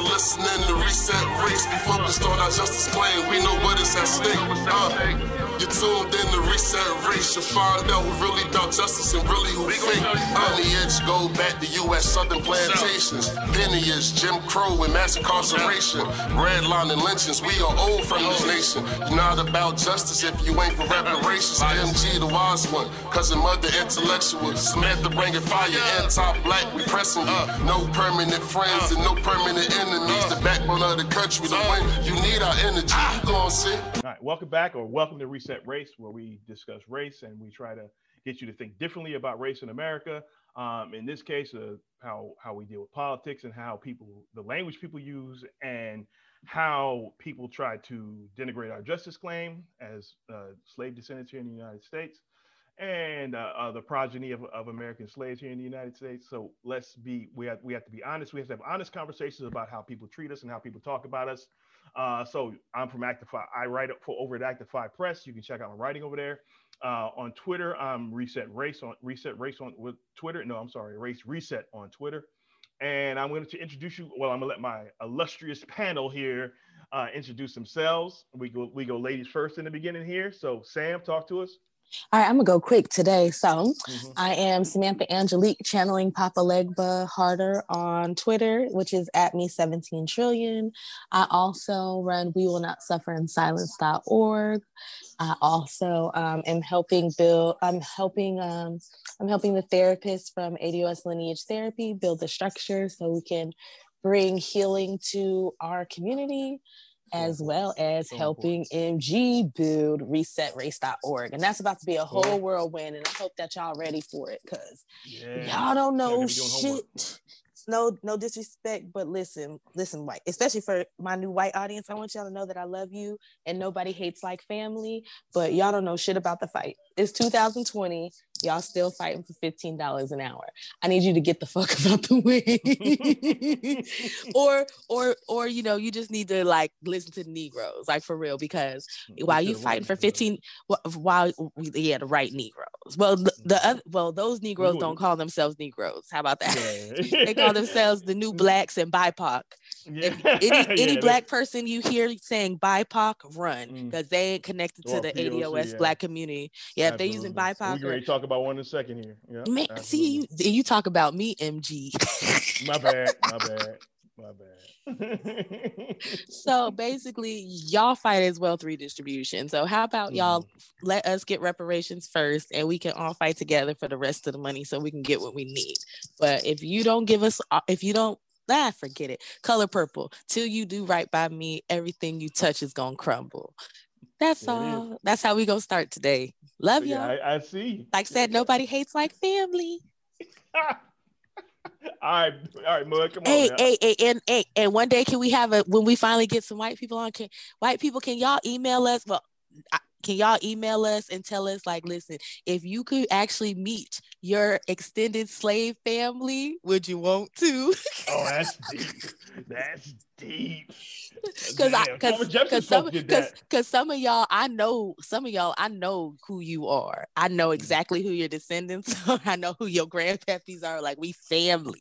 you're listening to Reset Race. Before we start our justice claim. We know what is at stake. Uh. You tuned in to reset race, you find out who really about justice and really who fake. Lineage go back to U.S. Southern plantations. Lineage, Jim Crow and mass incarceration. Redline and lynchings, we are old from this nation. You're not about justice if you ain't for reparations. MG, the wise one, cousin mother intellectual. Samantha bringing fire, anti-black, we pressing you. No permanent friends and no permanent enemies. The backbone of the country, the one you need our energy. You gon' see. Welcome back or welcome to Reset Race, where we discuss race and we try to get you to think differently about race in America. Um, in this case, uh, how how we deal with politics and how people, the language people use, and how people try to denigrate our justice claim as uh, slave descendants here in the United States and uh, uh, the progeny of, of American slaves here in the United States. So let's be we have we have to be honest. We have to have honest conversations about how people treat us and how people talk about us. Uh, so I'm from Actify. I write for over at Actify Press. You can check out my writing over there. Uh, on Twitter, I'm Reset Race on Reset Race on with Twitter. No, I'm sorry, Race Reset on Twitter. And I'm going to introduce you. Well, I'm gonna let my illustrious panel here uh, introduce themselves. We go we go ladies first in the beginning here. So Sam, talk to us. All right, I'm gonna go quick today. So mm-hmm. I am Samantha Angelique channeling Papa Legba Harder on Twitter, which is at me 17 trillion. I also run We Will Not Suffer in Silence.org. I also um, am helping build, I'm helping, um, I'm helping the therapists from ADOS Lineage Therapy build the structure so we can bring healing to our community as well as so helping MG build resetrace.org. And that's about to be a whole whirlwind. And I hope that y'all ready for it because yeah. y'all don't know shit. No, no disrespect, but listen, listen, white, especially for my new white audience. I want y'all to know that I love you and nobody hates like family, but y'all don't know shit about the fight. It's 2020 y'all still fighting for $15 an hour. I need you to get the fuck out the way. or or or you know, you just need to like listen to the Negroes, like for real, because while you fighting for 15 while yeah, the right Negroes. Well, the, the mm-hmm. other well, those Negroes don't call themselves Negroes. How about that? Yeah. they call themselves the new blacks and BIPOC. Yeah. If any any yeah, black person you hear saying BIPOC, run because mm. they ain't connected to the POC, ADOS black community. Yeah, Absolutely. if they using BIPOC. We're talk about one in a second here. Yeah, Man, see you you talk about me, MG. my bad, my bad, my bad. so basically, y'all fight as wealth redistribution. So how about y'all mm. let us get reparations first, and we can all fight together for the rest of the money, so we can get what we need. But if you don't give us, uh, if you don't ah, forget it. Color purple. Till you do right by me, everything you touch is gonna crumble. That's all. That's how we gonna start today. Love you. Yeah, I, I, see. Like I said, nobody hates like family. all right, all right, Mud. Come hey, on. Hey, hey, hey, and hey, and one day can we have a when we finally get some white people on? Can white people can y'all email us? Well, I, can y'all email us and tell us like listen if you could actually meet your extended slave family would you want to? Oh that's deep. That's deep. Because because some because some of y'all i know some of y'all i know who you are. I know mm. exactly who your descendants are. I know who your grandpappies are. Like we family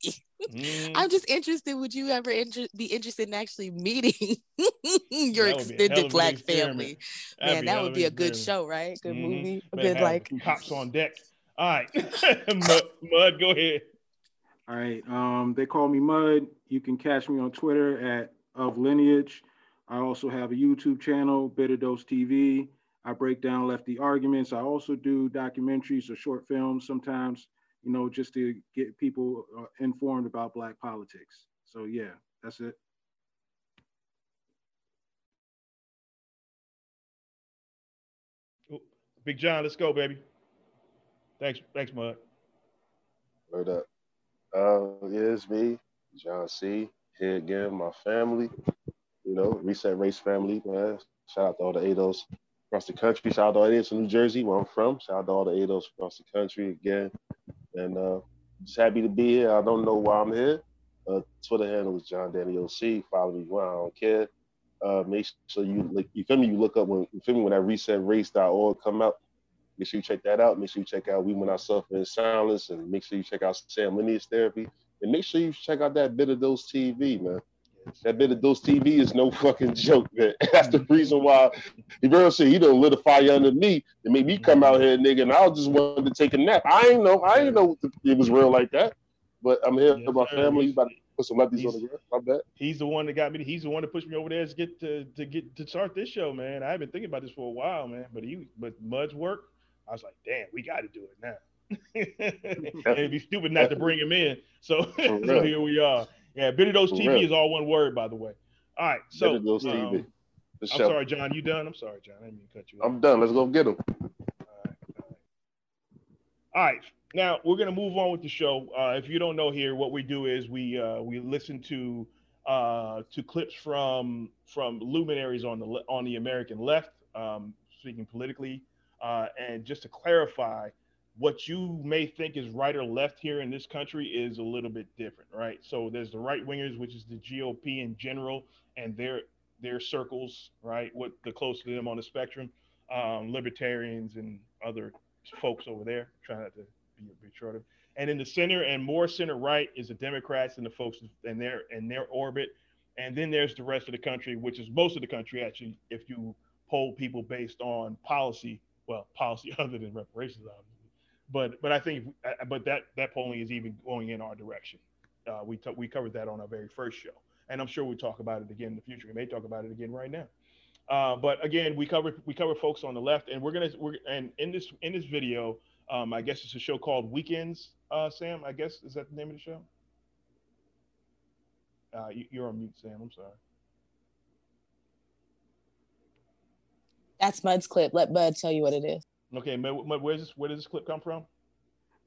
Mm. I'm just interested. Would you ever inter- be interested in actually meeting your extended black family? Man, that would be a good show, right? Good mm-hmm. movie. A good like cops on deck. All right, Mud, Mud, go ahead. All right. Um, they call me Mud. You can catch me on Twitter at of lineage. I also have a YouTube channel, Bitter Dose TV. I break down lefty arguments. I also do documentaries or short films sometimes you know, just to get people uh, informed about Black politics. So yeah, that's it. Big John, let's go, baby. Thanks, thanks, Mud. Word up. Uh, yeah, it's me, John C. Here again, my family. You know, Reset Race family, man. Shout out to all the ADOS across the country. Shout out to all the ADOS in New Jersey, where I'm from. Shout out to all the ADOS across the country again. And uh, just happy to be here. I don't know why I'm here. Uh, Twitter handle is John Danny OC. Follow me around. I don't care. Uh, make sure you look, you feel me. You look up when you feel me when that resetrace.org come out. Make sure you check that out. Make sure you check out We Will Not Suffer in Silence, and make sure you check out Sam Lineage Therapy, and make sure you check out that Bitter Dose TV, man. That Bitter Dose TV is no fucking joke, man. That's the reason why he real said he don't lit a fire under me to make me come out here, nigga, and I was just wanted to take a nap. I ain't know, I ain't know it was real like that. But I'm here Yes, for my family. You about to put some lefties He's- on the ground. My bad. He's the one that got me. He's the one that pushed me over there to get to, to get to start this show, man. I've been thinking about this for a while, man. But he, but Mud's work, I was like, damn, we got to do it now. it'd be stupid not to bring him in. So, so here we are. Yeah, Bitter Dose TV real. is all one word, by the way. All right, so Bitter Dose um, TV. I'm sorry, John. You done? I'm sorry, John. I didn't mean to cut you. off. I'm done. Let's go get him. All right. Now we're gonna move on with the show. Uh, if you don't know here, what we do is we uh, we listen to uh, to clips from from luminaries on the on the American left, um, speaking politically, uh, and just to clarify, what you may think is right or left here in this country is a little bit different, right? So there's the right wingers, which is the GOP in general, and their their circles, right? What the close to them on the spectrum, um, libertarians and other folks over there. Trying not to be a bit shorter. And in the center and more center right is the Democrats and the folks in their in their orbit. And then there's the rest of the country, which is most of the country actually. If you poll people based on policy, well, policy other than reparations, obviously. But but I think uh, but that that polling is even going in our direction. Uh, we t- we covered that on our very first show, and I'm sure we talk about it again in the future. We may talk about it again right now. Uh, but again, we cover we cover folks on the left, and we're gonna we're and in this in this video, um, I guess it's a show called Weekends. Uh, Sam, I guess is that the name of the show? Uh, you, you're on mute, Sam. I'm sorry. That's Mud's clip. Let Bud tell you what it is. Okay, where's this? Where does this clip come from?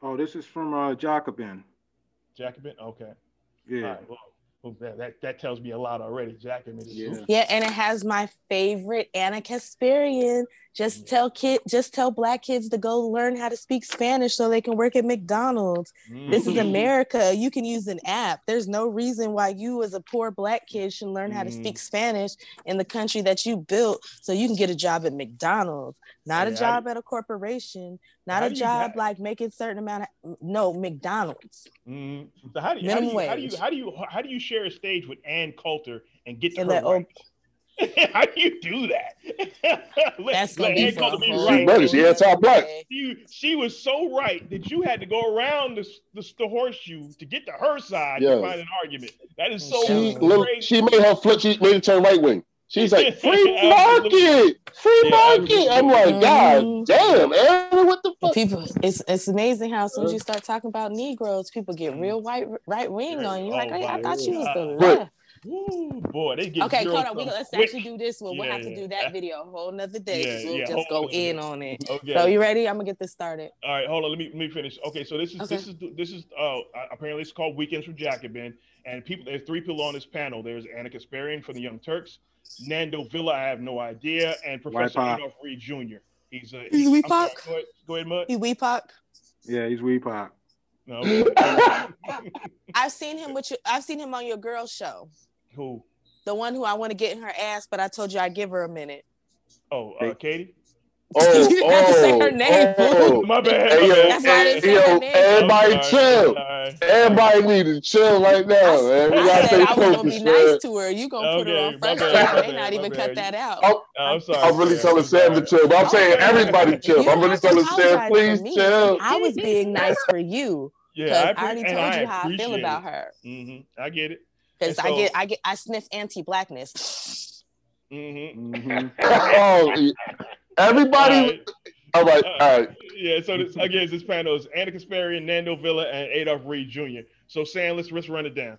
Oh, this is from uh, Jacobin. Jacobin. Okay. Yeah. All right. Well, well, that, that that tells me a lot already. Jacobin is Yeah. Yeah, and it has my favorite Ana Kasparian. Just tell kid, just tell black kids to go learn how to speak Spanish so they can work at McDonald's. This is Mhm. America. You can use an app. There's no reason why you, as a poor black kid, should learn how to Mm. speak Spanish in the country that you built so you can get a job at McDonald's, not a Yeah, I- job at a corporation, not How a do you- job how- like making certain amount of no McDonald's. Mhm. So how do you how do Minimum you, how do you how do you how do you share a stage with Ann Coulter and get to And her let- oh, how do you do that? Let- That's gonna let be Ann for Coulter be right. Buddy, she anti-black. She, she was so right that you had to go around the, the, the horseshoe to get to her side Yes. to find an argument. That is so She, She- little, she made her flip. She made it turn right wing. She's like, free market, free Yeah, market. I'm like. God damn, Aaron, what the fuck? People, it's it's amazing how as soon as you start talking about Negroes, people get real white right wing on you. Like, Oh, hey, I thought you was the God. But- left. Woo, boy, they get Okay, hold on. We thumbs let's quick. actually do this one. We'll Yeah, have to do that video a whole nother day. Yeah, we'll yeah, just whole go in day. on it. Okay. So you ready? I'm gonna get this started. All right, hold on. Let me let me finish. Okay, so this is Okay. this is this is uh apparently it's called Weekends from Jacobin, and people there's three people on this panel. There's Ana Kasparian from the Young Turks, Nando Vila, I have no idea, and Professor White Adolph Reed Jr. He's a He's I'm Weepak? sorry, Go ahead, go ahead, Mud. He Weepak. Yeah, he's Weed Pop. No, okay. I've seen him with you. I've seen him on your girl show. who? The one who I want to get in her ass, but I told you I'd give her a minute. Oh, uh, Katie. Oh, You didn't have to say her oh, name, oh. My bad. Hey, yo, bad. That's why I didn't say hey, her name. everybody I'm chill. I'm. Everybody need to chill right now, man. We I gotta said stay I was gonna focused, be man. nice to her. You gonna put her on my first bad, take. my bad, not even bad. cut that out. Oh, I'm sorry. I'm really Sam. telling I'm Sam to chill, but I'm Oh, saying everybody chill. I'm really have to telling Sam, please chill. I was being nice for you Yeah, I, appre- already told I you how I feel about it. her. hmm I get it. Because And I get, I get, I sniff anti-blackness. hmm Mm-hmm. oh, everybody. All right, all right. Yeah, so this, again, this panel is Ana Kasparian, Nando Vila, and Adolph Reed Jr. So Sam, let's let's run it down.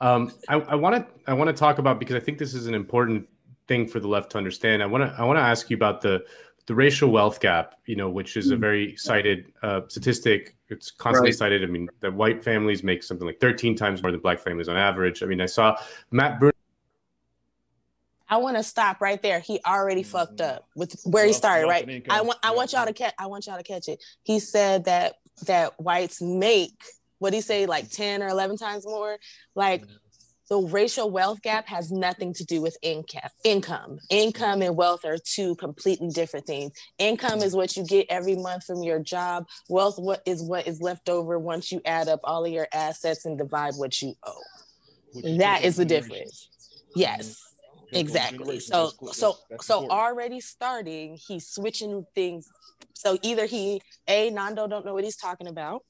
Um, I want to I want to talk about because I think this is an important thing for the left to understand. I want to I want to ask you about the the racial wealth gap. You know, which is a very cited uh, statistic. It's constantly Right. cited. I mean, that white families make something like 13 times more than black families on average. I mean, I saw Matt Bruenig. I want to stop right there. He already fucked up with where he started. Right. I want, I want y'all to catch. I want y'all to catch it. He said that that whites make what he say like ten or eleven times more. Like the racial wealth gap has nothing to do with income. Income, income, and wealth are two completely different things. Income is what you get every month from your job. Wealth, what is what is left over once you add up all of your assets and divide what you owe. That is the difference. Yes. Exactly. So so so already starting, he's switching things. So either he a Nando don't know what he's talking about.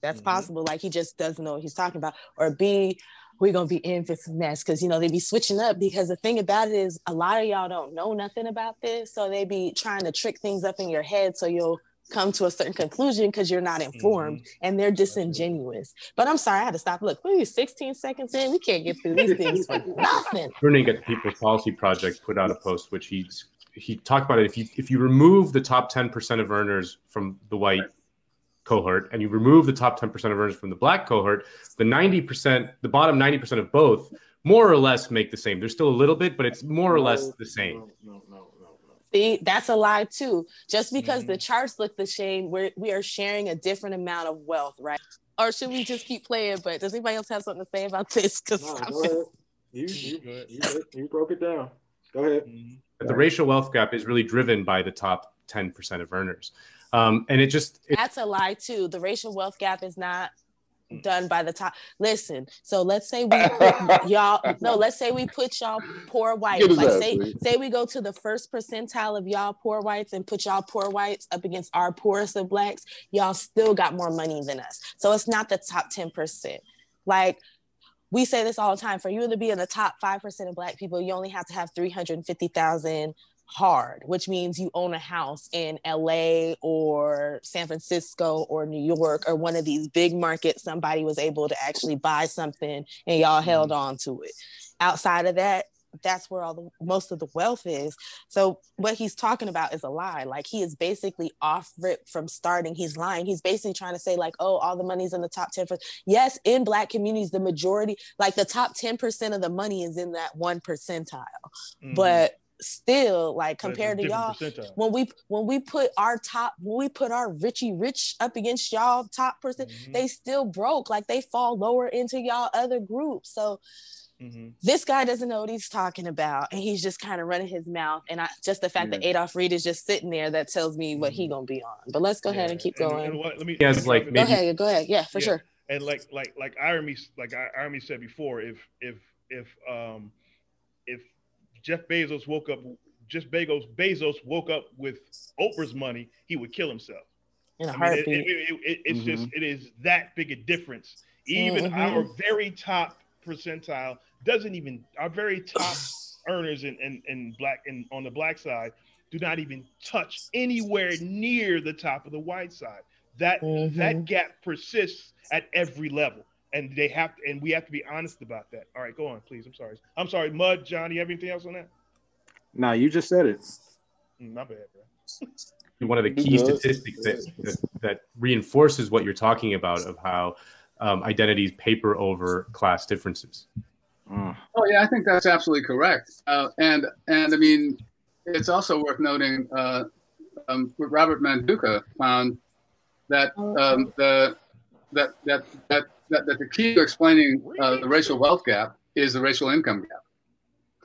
That's mm-hmm. possible. Like he just doesn't know what he's talking about. Or B, we're gonna be in this mess because you know they be switching up because the thing about it is a lot of y'all don't know nothing about this. So they be trying to trick things up in your head so you'll come to a certain conclusion because you're not informed mm-hmm. and they're disingenuous. But I'm sorry, I had to stop. Look, we 16 seconds in, we can't get through these things for nothing. Bruenig at the People's Policy Project put out a post which he he talked about it. If you if you remove the top 10% of earners from the white cohort and you remove the top 10% of earners from the black cohort, the 90%, the bottom 90% of both more or less make the same. There's still a little bit, but it's more or less the same. No, no, no, See, that's a lie too. Just because mm-hmm. the charts look the same, we're we are sharing a different amount of wealth, right? Or should we just keep playing? But does anybody else have something to say about this? Because no, you, you, you, you, broke it down. Go ahead. Mm-hmm. The racial wealth gap is really driven by the top 10% of earners. Um, and it just it, that's a lie too. The racial wealth gap is not done by the top. Listen, so let's say we put y'all no, let's say we put y'all poor whites. Like say say we go to the first percentile of y'all poor whites and put y'all poor whites up against our poorest of blacks, y'all still got more money than us. So it's not the top 10%. Like we say this all the time for you to be in the top 5% of black people, you only have to have 350,000 hard, which means you own a house in LA or San Francisco or New York or one of these big markets. Somebody was able to actually buy something and y'all mm-hmm. held on to it. Outside of that, that's where all the most of the wealth is. So what he's talking about is a lie. Like he is basically off rip from starting. He's lying. He's basically trying to say like, oh, all the money's in the top 10%. Yes, in black communities, the majority, like the top 10% of the money is in that one percentile. Mm. But still like compared to y'all when we when we put our top when we put our richie rich up against y'all top person mm-hmm. they still broke like they fall lower into y'all other groups so mm-hmm. this guy doesn't know what he's talking about and he's just kind of running his mouth and I just the fact yeah. that Adolph Reed is just sitting there that tells me what he mm-hmm. gonna be on but let's go yeah. ahead and keep going and, and what, let me, yes like maybe, go ahead go ahead yeah for yeah. sure and like like like Irony like Irony said before if if if um if Jeff Bezos woke up, Jeff Bezos Bezos woke up with Oprah's money, he would kill himself. In a heartbeat. Mean, it, it, it, it's mm-hmm. just it is that big a difference. Even mm-hmm. our very top percentile doesn't even our very top earners in, in, in black and on the black side do not even touch anywhere near the top of the white side. That mm-hmm. that gap persists at every level and they have to, and we have to be honest about that. All right, go on, please. I'm sorry. I'm sorry, Mud. John, you have anything else on that? Nah, you just said it. Mm, my bad, bro. One of the key statistics that, that, that reinforces what you're talking about of how um, identities paper over class differences. Mm. Oh yeah, I think that's absolutely correct. Uh, and and I mean, it's also worth noting uh, um, Robert Manduca found that um, the that that that that, that the key to explaining uh, the racial wealth gap is the racial income gap.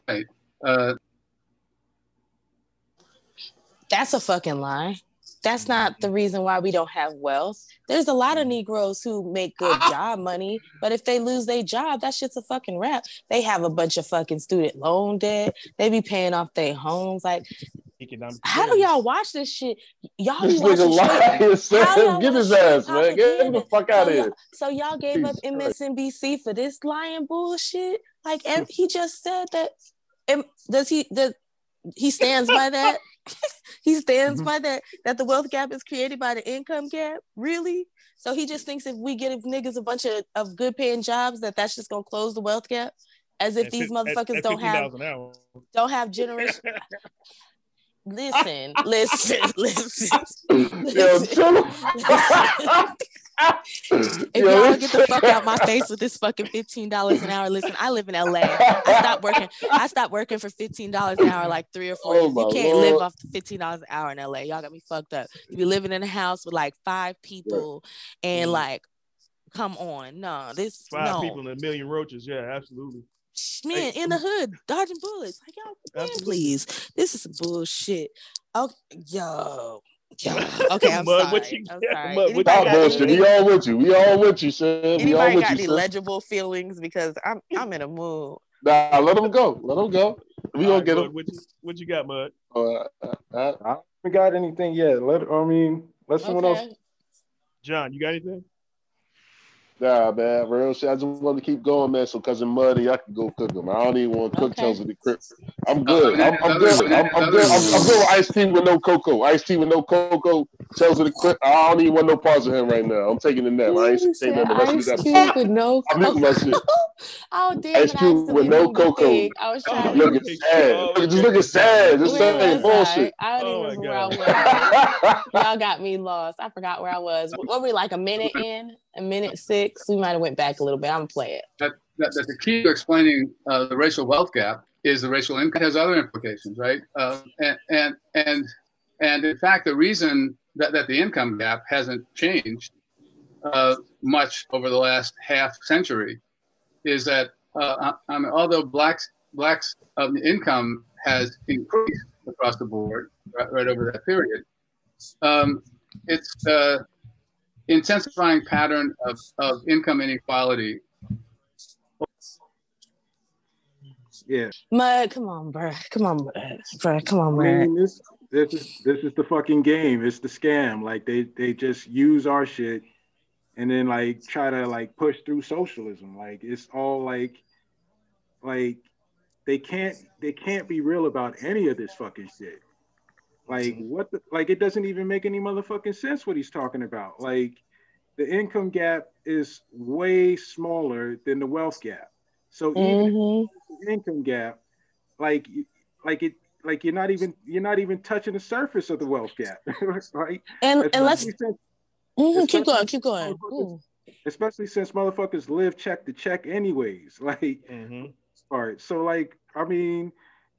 Right. Uh, That's a fucking lie. That's not the reason why we don't have wealth. There's a lot of Negroes who make good job money, but if they lose their job, that shit's a fucking wrap. They have a bunch of fucking student loan debt. They be paying off their homes. Like. How do y'all watch this shit? Y'all this nigga lying, Get his ass, man. Get him the fuck out so of here. So y'all gave Jesus up MSNBC for this lying bullshit? Like he just said that. Does he? Does he stands by that? he stands mm-hmm. by that. That the wealth gap is created by the income gap. Really? So he just thinks if we give niggas a bunch of, of good paying jobs, that that's just gonna close the wealth gap, as if at these motherfuckers at, at don't have don't have generation. listen, listen, listen. listen. If y'all want to get the fuck out my face with this fucking fifteen dollars an hour, listen, I live in LA. I stopped working. I stopped working for fifteen dollars an hour like three or four oh years. You can't Lord. live off fifteen dollars an hour in LA. Y'all got me fucked up. You be living in a house with like five people and like Come on, no, this Five no. people and a million roaches. Yeah, absolutely. man Hey, in the hood dodging bullets. Like y'all, man, please. This is bullshit. Oh, yo, yo. Okay, I'm Mud, sorry. what you I'm got? sorry. Mud, what you Anybody Stop got bullshit. any- We all with you. We all with you, son. We all Anybody with got you, any son. legible feelings? Because I'm I'm in a mood. Nah, let them go. Let them go. We All gonna right, get Mud, them. What you, what you got, Mud? Uh, uh, uh, I haven't got anything yet. Let I mean, let someone else. Okay. John, you got anything? Nah, man. Real shit. I just want to keep going, man. So cousin Muddy, I can go cook them. I don't even want to cook Okay. Tales of the Crypt. I'm good. I'm, I'm good. I'm, I'm good. I'm, I'm good with iced tea with no cocoa. Iced tea with no cocoa. Tales of the Crypt. I don't even want no parts of him right now. I'm taking the nap. I ain't saying said nothing the rest ice this cube with no I'm muting my cocoa. shit. oh damn Ice it! I cube with no cocoa. thing. I was Oh, trying look to. Looking sad. Oh, Look, just looking sad. Just Where saying bullshit. I? I don't Oh, even my remember where I was. Y'all got me lost. I forgot where I was. What were we like a minute in? A minute six? We might have went back a little bit. I'm gonna play it. that, that the key to explaining uh, the racial wealth gap is the racial income has other implications, right? Uh, and, and and and in fact, the reason that, that the income gap hasn't changed uh, much over the last half century is that uh, I mean, although blacks blacks um, income has increased across the board right, right over that period, um, it's uh, intensifying pattern of, of income inequality Yeah. Mud, come on, bro. Come on, Mud. Bro, come on, I mean, this this is this is the fucking game. It's the scam. Like they they just use our shit and then like try to like push through socialism. Like it's all like like they can't they can't be real about any of this fucking shit. Like what the like it doesn't even make any motherfucking sense what he's talking about. Like the income gap is way smaller than the wealth gap. So even hmm the income gap, like like it like you're not even you're not even touching the surface of the wealth gap, right? And and let's Especially since, mhm, keep going, keep going. Ooh. especially since motherfuckers live check to check anyways. Like Mm-hmm. all right, so like I mean,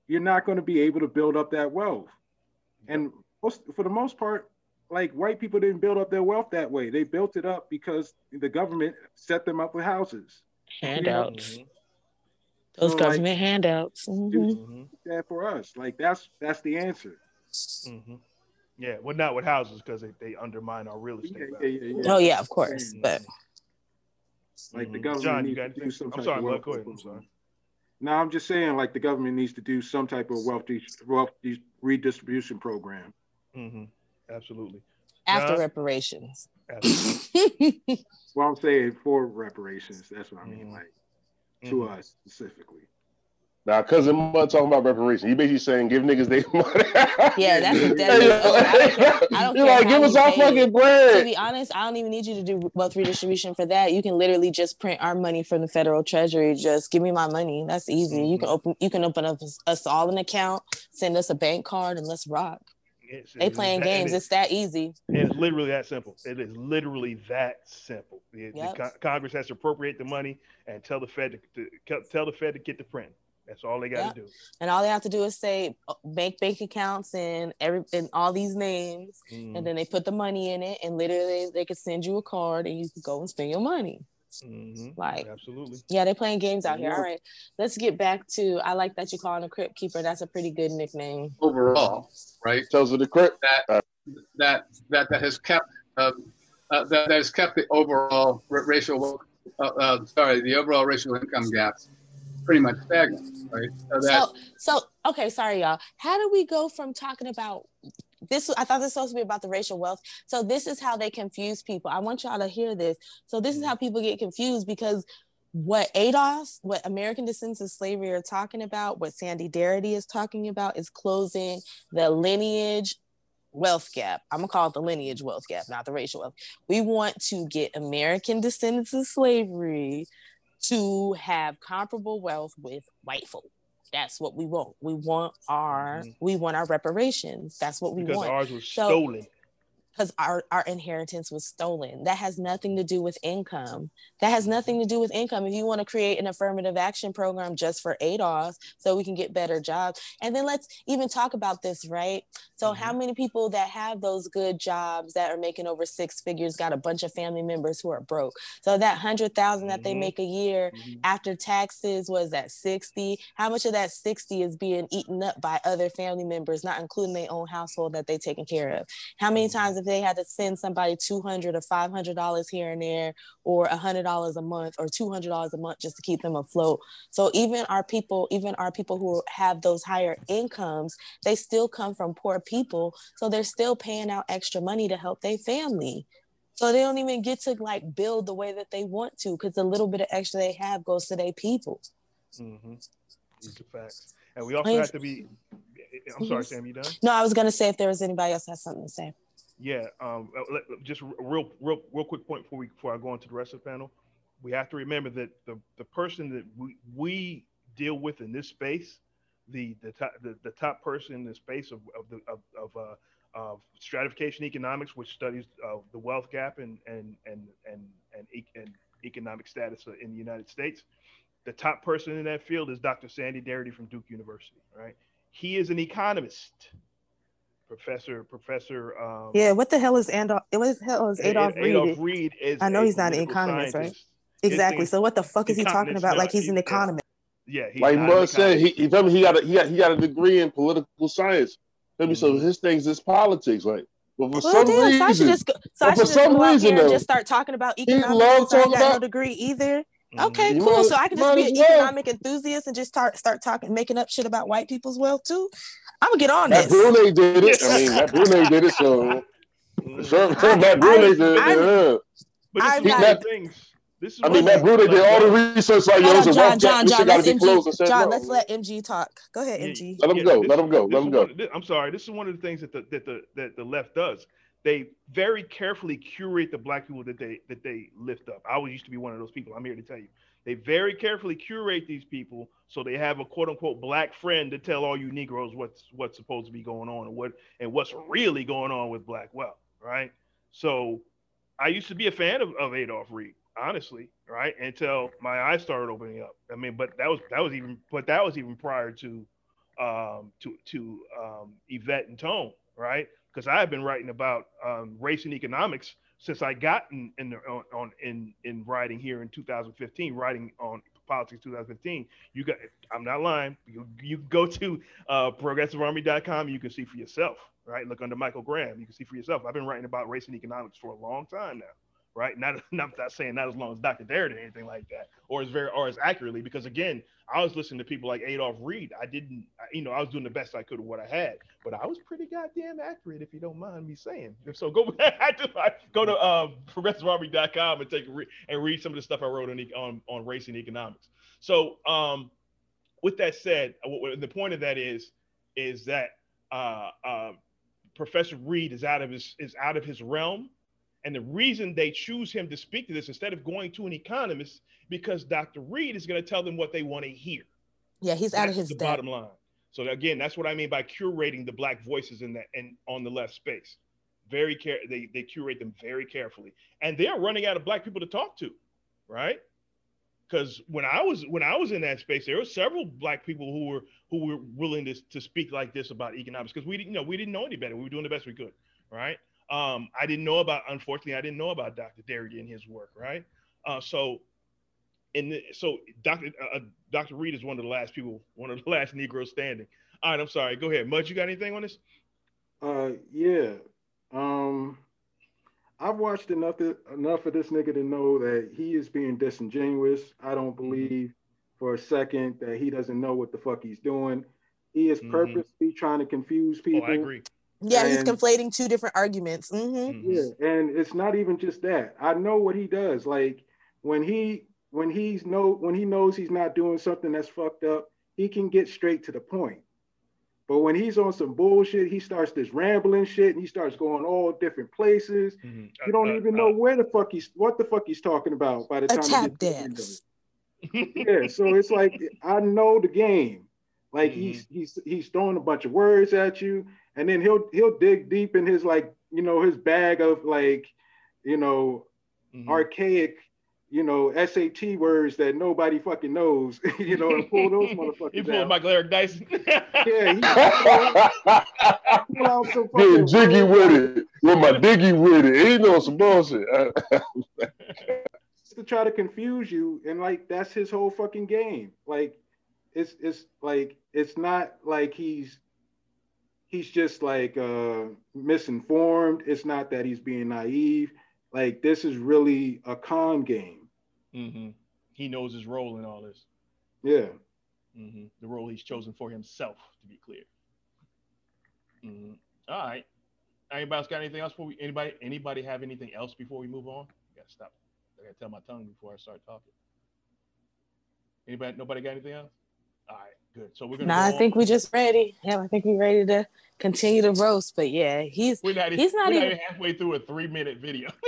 you're not going to be able to build up that wealth, and most, for the most part, like white people didn't build up their wealth that way. They built it up because the government set them up with houses. Handouts. Mhm. Those So, like, government handouts. Mhm. Mm-hmm. That for us, like that's that's the answer. Mm-hmm. Yeah, well, not with houses because they, they undermine our real estate. yeah, value. yeah, yeah. Oh yeah, of course. But Like the Mhm. government John, you needs got to anything? do some I'm sorry, of Bud, go ahead. I'm sorry. No, I'm just saying, like the government needs to do some type of wealth, de- wealth redistribution program. Mm-hmm. Absolutely. after John? reparations. Absolutely. Well, I'm saying for reparations. That's what I mean, Mhm. like to Mhm. us specifically. Now, cousin Mud talking about reparations. He basically saying give niggas their money. Yeah, that's a Yeah, dead. okay, I don't care. You're care like, give us you our pay it. fucking To be honest, I don't even need you to do wealth redistribution for that. You can literally just print our money from the federal treasury. Just give me my money. That's easy. You can mm-hmm. open. You can open up us all an account, send us a bank card, and let's rock. It's- They it's playing that- games. It It's that easy. it's literally that simple. It is literally that simple. The- the Yep. Con- Congress has to appropriate the money and tell the Fed to, to tell the Fed to get the print. That's all they got Yep. to do. And all they have to do is say uh, bank bank accounts and every and all these names, Mhm. and then they put the money in it, and literally they could send you a card, and you could go and spend your money. Mhm. Like Absolutely. Yeah, they're playing games out here. All right, let's get back to. I like that you call him a crypt keeper. That's a pretty good nickname. overall, right? Tells of the crypt. that that that that has kept um, uh, that, that has kept the overall ra- racial uh, uh, sorry the overall racial income gap pretty much stagnant, right? So So, so okay, sorry, y'all. How do we go from talking about this? I thought this was supposed to be about the racial wealth. So this is how they confuse people. I want y'all to hear this. So this is how people get confused because what ADOS, what American Descendants of Slavery are talking about, what Sandy Darity is talking about, is closing the lineage wealth gap. I'm gonna call it the lineage wealth gap, not the racial wealth. We want to get American descendants of slavery to have comparable wealth with white folk. That's what we want. We want our Mhm. we want our reparations. That's what we Because want. ours was So- stolen. Because our, our inheritance was stolen. That has nothing to do with income. That has nothing to do with income. If you want to create an affirmative action program just for ADOS so we can get better jobs. And then let's even talk about this, right? So, mm-hmm. how many people that have those good jobs that are making over six figures got a bunch of family members who are broke? So, that 100,000 that mm-hmm. they make a year mm-hmm. after taxes was that 60. How much of that 60 is being eaten up by other family members, not including their own household that they're taking care of? How many mm-hmm. times if they had to send somebody 200 or 500 dollars here and there or a hundred dollars a month or 200 dollars a month just to keep them afloat. So even our people even our people who have those higher incomes they still come from poor people. So they're still paying out extra money to help their family. So they don't even get to like build the way that they want to because the little bit of extra they have goes to their people. Mm-hmm. These are facts. And we also have to be i'm sorry sam you done? No i was going to say if there was anybody else has something to say yeah, um, uh, just real, real, real quick point before we before I go into the rest of the panel. We have to remember that the the person that we we deal with in this space, the the top the, the top person in the space of of the of, of uh, stratification economics, which studies uh, the wealth gap and and and and and, and economic status in the United States. The top person in that field is Dr. Sandy Darity from Duke University. Right, he is an economist Professor Professor. Um, yeah, what the hell is Adolph? What the hell is Adolph Reed? Adolph Reed is. I know he's not an economist, scientist. right? Exactly. So what the fuck is he talking about? Like he's an economist. Yeah, like Mud said, he, he he got a he got he got a degree in political science. mm-hmm. So his things is politics, right? But for well, some damn, reason, so I should just go, so I should just go reason, though, and just start talking about economics. I got about, no degree either. Mm-hmm. Okay, cool. Might, so I can just be an well. economic enthusiast and just start start talking, making up shit about white people as well too. I'm gonna get on Matt this. Brunet did it. I mean, Matt Bruenig did it. So, sure, sure Matt Bruenig did it. Yeah. But this is Matt, things. This is I mean, Matt Bruenig did all the research. Like, yo, John, John, John, John, let's MG, John, let's let MG talk. Go ahead, MG. Let him go. Let him go. Let him go. I'm sorry. This is one of the things that the that the that the left does. They very carefully curate the black people that they that they lift up. I was used to be one of those people. I'm here to tell you. They very carefully curate these people so they have a quote unquote black friend to tell all you Negroes what's what's supposed to be going on and what and what's really going on with black wealth, right? So I used to be a fan of, of Adolph Reed, honestly, right? Until my eyes started opening up. I mean, but that was that was even but that was even prior to um to to um Yvette and Tone, right? Because I have been writing about um, race and economics since I got in in, the, on, on, in in writing here in 2015, writing on politics 2015. You got I'm not lying. You you go to uh, progressivearmy.com. You can see for yourself. Right, look under Michael Graham. You can see for yourself. I've been writing about race and economics for a long time now right? Not, not saying not as long as Dr. Darity or anything like that, or as very or as accurately, because again, I was listening to people like Adolph Reed. I didn't, you know, I was doing the best I could with what I had, but I was pretty goddamn accurate, if you don't mind me saying. So go go to uh, progressivearmy.com and take and read some of the stuff I wrote on on, on race and economics. So um, with that said, the point of that is is that uh, uh, Professor Reed is out of his is out of his realm and the reason they choose him to speak to this instead of going to an economist, because Dr. Reed is going to tell them what they want to hear. Yeah, he's that's out of his the depth. bottom line. So again, that's what I mean by curating the black voices in that and on the left space. Very care they they curate them very carefully. And they're running out of black people to talk to, right? Because when I was when I was in that space, there were several black people who were who were willing to, to speak like this about economics because we didn't you know we didn't know any better. We were doing the best we could, right? Um, I didn't know about, unfortunately, I didn't know about Dr. Darity and his work, right? Uh, so, and the, so Dr. Uh, uh Dr. Reed is one of the last people, one of the last Negroes standing. All right, I'm sorry. Go ahead, Mud. You got anything on this? Uh, yeah. Um, I've watched enough to, enough of this nigga to know that he is being disingenuous. I don't mm-hmm. believe for a second that he doesn't know what the fuck he's doing. He is mm-hmm. purposely trying to confuse people. Oh, I agree. Yeah, and, he's conflating two different arguments. Mm-hmm. Yeah, and it's not even just that. I know what he does. Like when he when he's no when he knows he's not doing something that's fucked up, he can get straight to the point. But when he's on some bullshit, he starts this rambling shit and he starts going all different places. Mm-hmm. You don't uh, even uh, know where the fuck he's what the fuck he's talking about by the time a tap dance. yeah, so it's like I know the game. Like mm-hmm. he's he's he's throwing a bunch of words at you, and then he'll he'll dig deep in his like you know, his bag of like, you know, mm-hmm. archaic, you know, SAT words that nobody fucking knows, you know, and pull those motherfuckers. He pulled Michael Eric Dyson. yeah, he pulled out some fucking jiggy with it. With my diggy with it. He knows some bullshit. to try to confuse you, and like that's his whole fucking game. Like, it's it's like it's not like he's he's just like uh, misinformed. It's not that he's being naive. Like this is really a con game. Mm-hmm. He knows his role in all this. Yeah. Mm-hmm. The role he's chosen for himself, to be clear. Mm-hmm. All right. Anybody else got anything else? Before we, anybody anybody have anything else before we move on? I gotta stop. I gotta tell my tongue before I start talking. Anybody? Nobody got anything else? All right. Good. So we're gonna. Nah, I think we just ready. Yeah, I think we're ready to continue to roast. But yeah, he's we're not, he's not, even, not even halfway through a three minute video.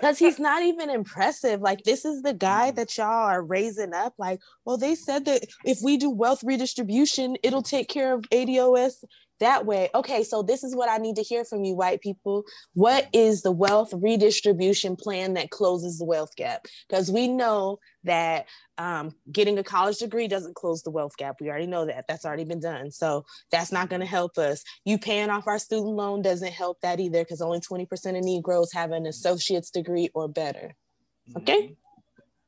Because he's not even impressive. Like this is the guy mm-hmm. that y'all are raising up. Like, well, they said that if we do wealth redistribution, it'll take care of ADOS that way. Okay, so this is what I need to hear from you, white people. What is the wealth redistribution plan that closes the wealth gap? Because we know that um, getting a college degree doesn't close the wealth gap. We already know that. That's already been done. So that's not going to help us. You paying off our student loan doesn't help that either because only 20% of Negroes have an associate's degree or better. Okay? Mm-hmm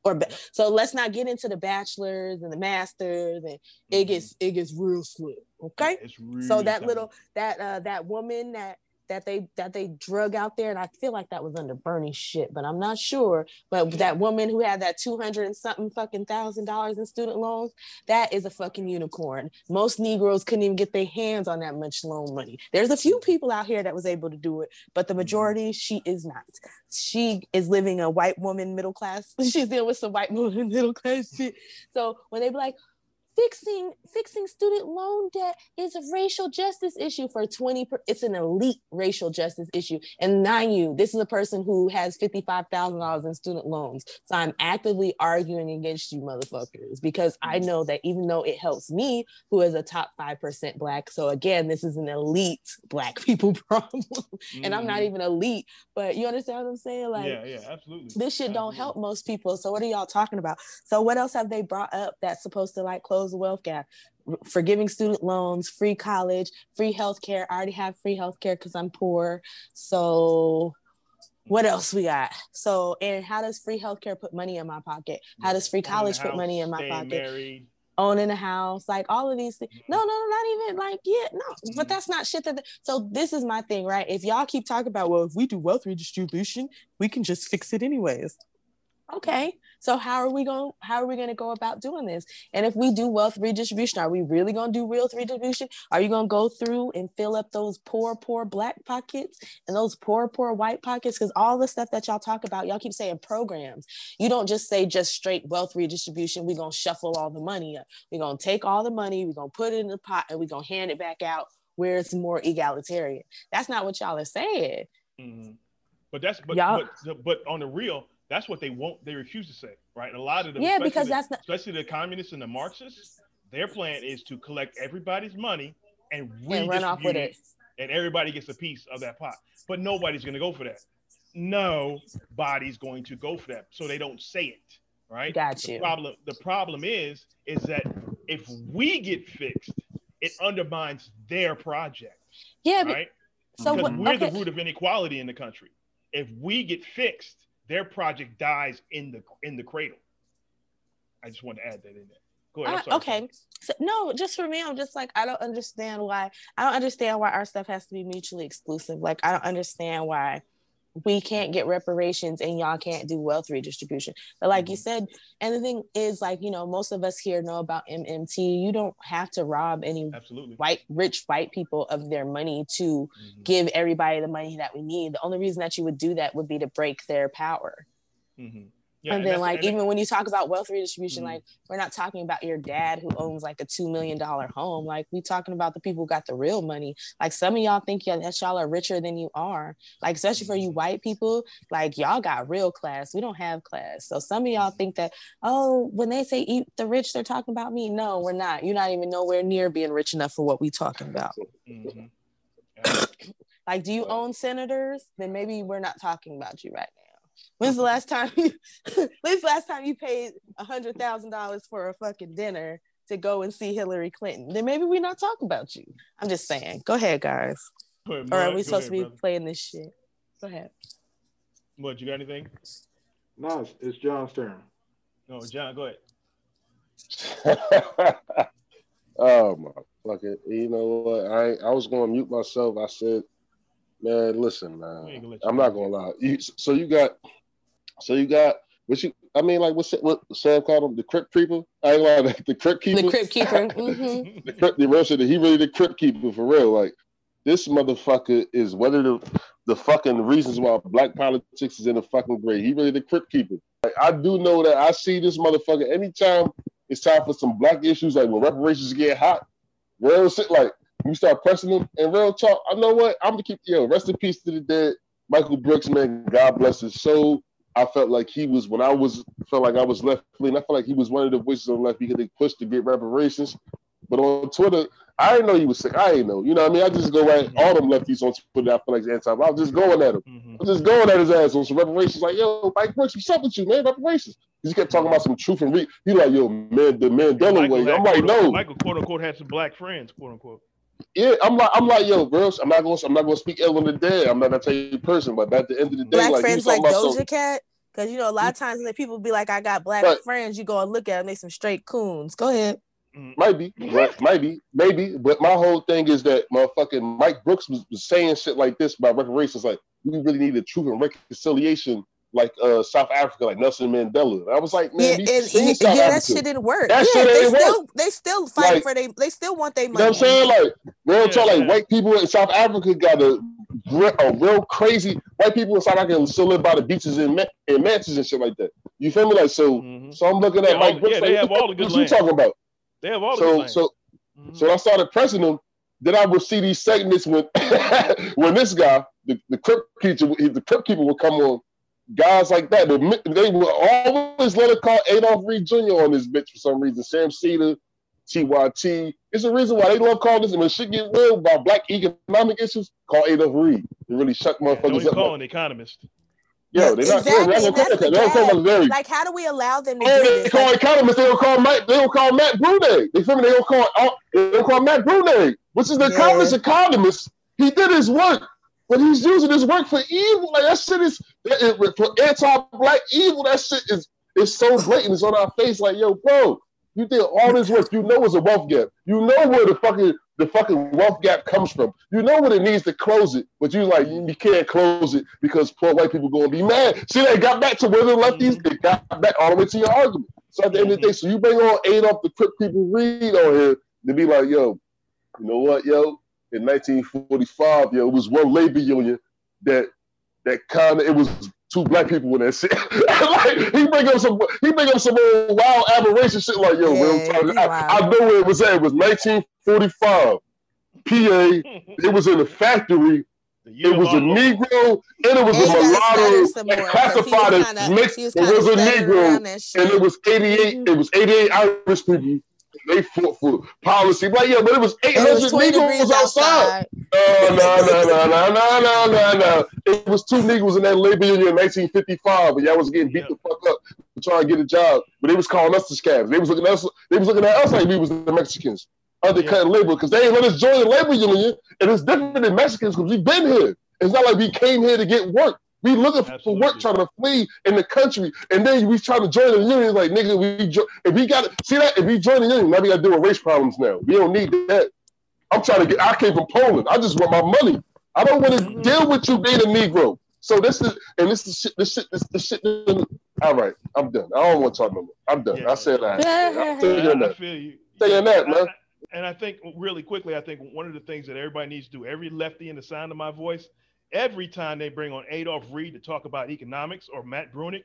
or so let's not get into the bachelors and the masters and it mm-hmm. gets it gets real slim okay really so that little that uh that woman that that they that they drug out there, and I feel like that was under Bernie shit, but I'm not sure. But that woman who had that two hundred and something fucking thousand dollars in student loans, that is a fucking unicorn. Most Negroes couldn't even get their hands on that much loan money. There's a few people out here that was able to do it, but the majority, she is not. She is living a white woman middle class. She's dealing with some white woman middle class shit. So when they be like, fixing fixing student loan debt is a racial justice issue for 20 per, it's an elite racial justice issue. And mind you this is a person who has $55000 in student loans. So i'm actively arguing against you motherfuckers because i know that even though it helps me who is a top 5% black so again this is an elite black people problem. Mm-hmm. and i'm not mm-hmm. even elite but you understand what i'm saying? Like yeah yeah absolutely. this shit absolutely. don't help most people. So what are y'all talking about? So what else have they brought up that's supposed to like close close the wealth gap forgiving student loans, free college, free healthcare. I already have free healthcare because I'm poor. So what else we got? So and how does free healthcare put money in my pocket? How does free college house, put money in my pocket? Married. Owning a house, like all of these things. No, no, no, not even like yeah, no. But mm-hmm. that's not shit. That so this is my thing, right? If y'all keep talking about well, if we do wealth redistribution, we can just fix it anyways. Okay, so how are we going? How are we going to go about doing this? And if we do wealth redistribution, are we really going to do wealth redistribution? Are you going to go through and fill up those poor, poor black pockets and those poor, poor white pockets? Because all the stuff that y'all talk about, y'all keep saying programs. You don't just say just straight wealth redistribution. We're going to shuffle all the money up. We're going to take all the money. We're going to put it in the pot, and we're going to hand it back out where it's more egalitarian. That's not what y'all are saying. Mm-hmm. But that's but, y'all, but but on the real, that's what they won't. They refuse to say, right? A lot of them, yeah, because the, that's not, especially the communists and the Marxists. Their plan is to collect everybody's money and, and run off with it, and everybody gets a piece of that pot. But nobody's going to go for that. Nobody's going to go for that, so they don't say it, right? Got the you. Problem. The problem is, is that if we get fixed, it undermines their project. Yeah, right. But, so because what, we're okay. the root of inequality in the country. If we get fixed, their project dies in the in the cradle. I just want to add that in there. Go ahead. Uh, okay. So, no, just for me, I'm just like I don't understand why I don't understand why our stuff has to be mutually exclusive. Like I don't understand why we can't get reparations and y'all can't do wealth redistribution. But like mm-hmm. you said, and the thing is, like, you know, most of us here know about MMT. You don't have to rob any Absolutely. white, rich white people of their money to mm-hmm. give everybody the money that we need. The only reason that you would do that would be to break their power. Mm-hmm. Yeah, and, and then like even when you talk about wealth redistribution, mm-hmm. like we're not talking about your dad who owns like a two million dollar home. Like we talking about the people who got the real money. Like some of y'all think y'all, that y'all are richer than you are. Like especially for you mm-hmm. white people, like y'all got real class. We don't have class. So some of y'all think that oh, when they say eat the rich, they're talking about me. No, we're not. You're not even nowhere near being rich enough for what we talking about. Mm-hmm. Like, do you own senators? Then maybe we're not talking about you right now. When's the last time you when's the last time you paid a hundred thousand dollars for a fucking dinner to go and see Hillary Clinton? Then maybe we're not talking about you. I'm just saying. Go ahead, guys. Go ahead, Or are we supposed ahead, to be brother. playing this shit? Go ahead. What you got anything? No, it's, it's John's turn. No, John, go ahead. oh my fucking! You know what? I I was going to mute myself. I said, "Man, listen, man. gonna I'm not gonna lie. You, so you got, so you got what you? I mean, like what Sa- what Sam called him, the crypt keeper. I ain't lying, the crypt keeper. The Crypt Keeper. hmm the crypt, the real shit. He really the crypt keeper for real. Like this motherfucker is one of the the fucking reasons why black politics is in the fucking grave. He really the crypt keeper. Like I do know that I see this motherfucker anytime it's time for some black issues, like when reparations get hot, real shit. Like you start pressing them and real talk. I know what I'm gonna keep. Yo, rest in peace to the dead, Michael Brooks, man. God bless his soul. I felt like he was when I was felt like I was left leaning. I felt like he was one of the voices on the left. He could push to get reparations. But on Twitter, I didn't know he was sick. I didn't know. You know what I mean? I just go at all them lefties on Twitter. I feel like anti. I was just going at him. Mhm. I was just going at his ass on some reparations. Like, yo, Mike Brooks, what's up with you, man? Reparations. He kept talking about some truth and re. He like, yo, man, the Mandela way. I'm like, no. Michael quote unquote had some black friends, quote unquote. Yeah, I'm like, I'm like, yo, bro. I'm not gonna, I'm not gonna speak ill on the dead. I'm not that type of person. But at the end of the day, Black like, he friends like talking about some- Doja Cat. Because you know, a lot of times when people be like, I got black Right. friends, you go and look at them, they some straight coons. Go ahead. Mm. Might be, but might be, maybe. But my whole thing is that motherfucking Mike Brooks was, was saying shit like this about reparations. Like we really need a truth and reconciliation, like uh South Africa, like Nelson Mandela. And I was like, man, yeah, we and, seen yeah, South yeah, that shit didn't work. That yeah, shit they ain't still they still fight Like- for they they still want their You know money. what I'm saying? Like real Yeah, talk, like white people in South Africa got a, a real crazy white people in South Africa still live by the beaches and ma- and mansions and shit like that. You feel me? Like so, Mhm. so I'm looking at Yeah, all Mike Brooks. yeah, they have all the good what you talking about? They have all the So good so Mhm. so I started pressing them. Then I would see these segments when when this guy, the, the crypt keeper, the crypt keeper would come on. Guys like that, they, they would always let it call Adolph Reed Jr. on this bitch for some reason. Sam Seder, TYT. It's the reason why they love calling this. When shit get real about black economic issues, call Adolph Reed. They really shut Yeah, don't motherfuckers even up. call an economist. Yo, they're not Exactly, they're and not that's call. They don't call gag. them very Like, how do we allow them to do they call Like, economists. They don't call Matt. They don't call Matt Bruenig. They feel me? They don't call. oh, They don't call Matt Bruenig, which is the Yeah. economist. Economist. He did his work, but he's using his work for evil. Like that shit is for anti-black evil. That shit is is so blatant. It's on our face. Like yo, bro, you did all this work. You know it's a wealth gap. You know where the fucking the fucking wealth gap comes from. You know what it needs to close it, but you like you can't close it because poor white people gonna be mad. See, they got back to where the lefties. They got back all the way to your argument. So at the end of the day, so you bring on Adolph the Crypt people read on here to be like, yo, you know what, yo? In 1945, yo, it was one labor union that that kind of it was two black people in that shit. like he bring up some he bring up some old wild aberration shit like yo, Yeah, real talk. I, wild. I know where it was at. It was 1945. PA. It was in a factory. The It was a. Negro and it was And a mulatto stutter some and more, 'cause he was classified as mixed. It was a Negro around that shit. and it was 88. Mhm. It was 88 Irish people they fought for policy. Like, yeah, but it was 800 Negroes outside. No, no, no, no, no, no, no, no. It was two Negroes in that labor union in 1955, and y'all was getting beat yeah. the fuck up trying to get a job. But they was calling us the scabs. They was looking at us, they was looking at us like we was the Mexicans undercutting yeah. labor because they ain't let us join the labor union. And it's different than Mexicans because we've been here. It's not like we came here to get work. We looking for Absolutely. work, trying to flee in the country, and then we trying to join the union. Like nigga, we jo- if we got see that if we join the union, now we got to deal with race problems. Now we don't need that. I'm trying to get. I came from Poland. I just want my money. I don't want to Mhm. deal with you being a Negro. So this is and this is shit. This shit. This, this shit. All right, I'm done. I don't want to talk no more. I'm done. Yeah. I said that. I'm Yeah. taking I, I that. feel you. Saying that, man. I- and I think really quickly, I think one of the things that everybody needs to do, every lefty in the sound of my voice, every time they bring on Adolph Reed to talk about economics or Matt Bruenig,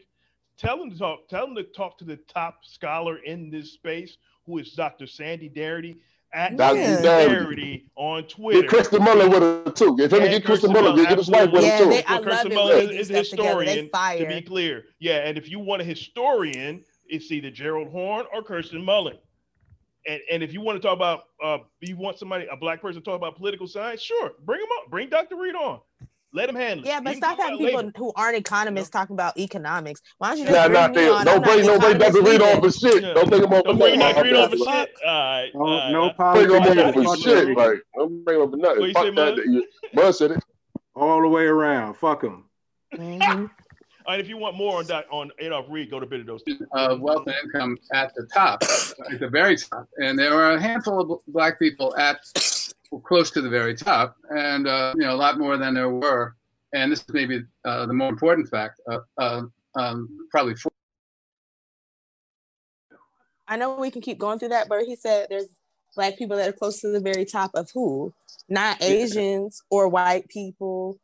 tell them to talk, tell them to talk to the top scholar in this space, who is Dr. Sandy Darity at Dr. Yeah. Darity on Twitter. Get Kirsten Mullen with her too. If him And get Kristen Kirsten Mullen, Mullen, get, get his wife with Yeah, him they- too. I Well, love Kirsten Mullen when is, is a stuff together. They historian, to be clear. Yeah, and if you want a historian, it's either Gerald Horne or Kirsten Mullen. and, and if you want to talk about, uh, you want somebody, a black person to talk about political science, sure, bring him up. Bring Dr. Reed on. Let him handle it. Yeah, but stop having people labor. who aren't economists talking about economics. Why don't you just nah, bring me on? Don't bring nobody Dr. Reed on for shit. Yeah. Don't bring him on for nothing. Dr. Reed on for shit. All right. No, uh, no Bring him on for shit. Like, don't bring him on for nothing. Fuck that. Bud said it. All the way around. Fuck him. Mm-hmm. And if you want more on that on Adolph Reed, go to Bitter Dose. Uh, wealth and income at the top, at the very top, and there are a handful of black people at close to the very top, and uh, you know a lot more than there were. And this is maybe uh, the more important fact. Uh, uh, um, probably four. I know we can keep going through that, but he said there's black people that are close to the very top of who, not Asians or white people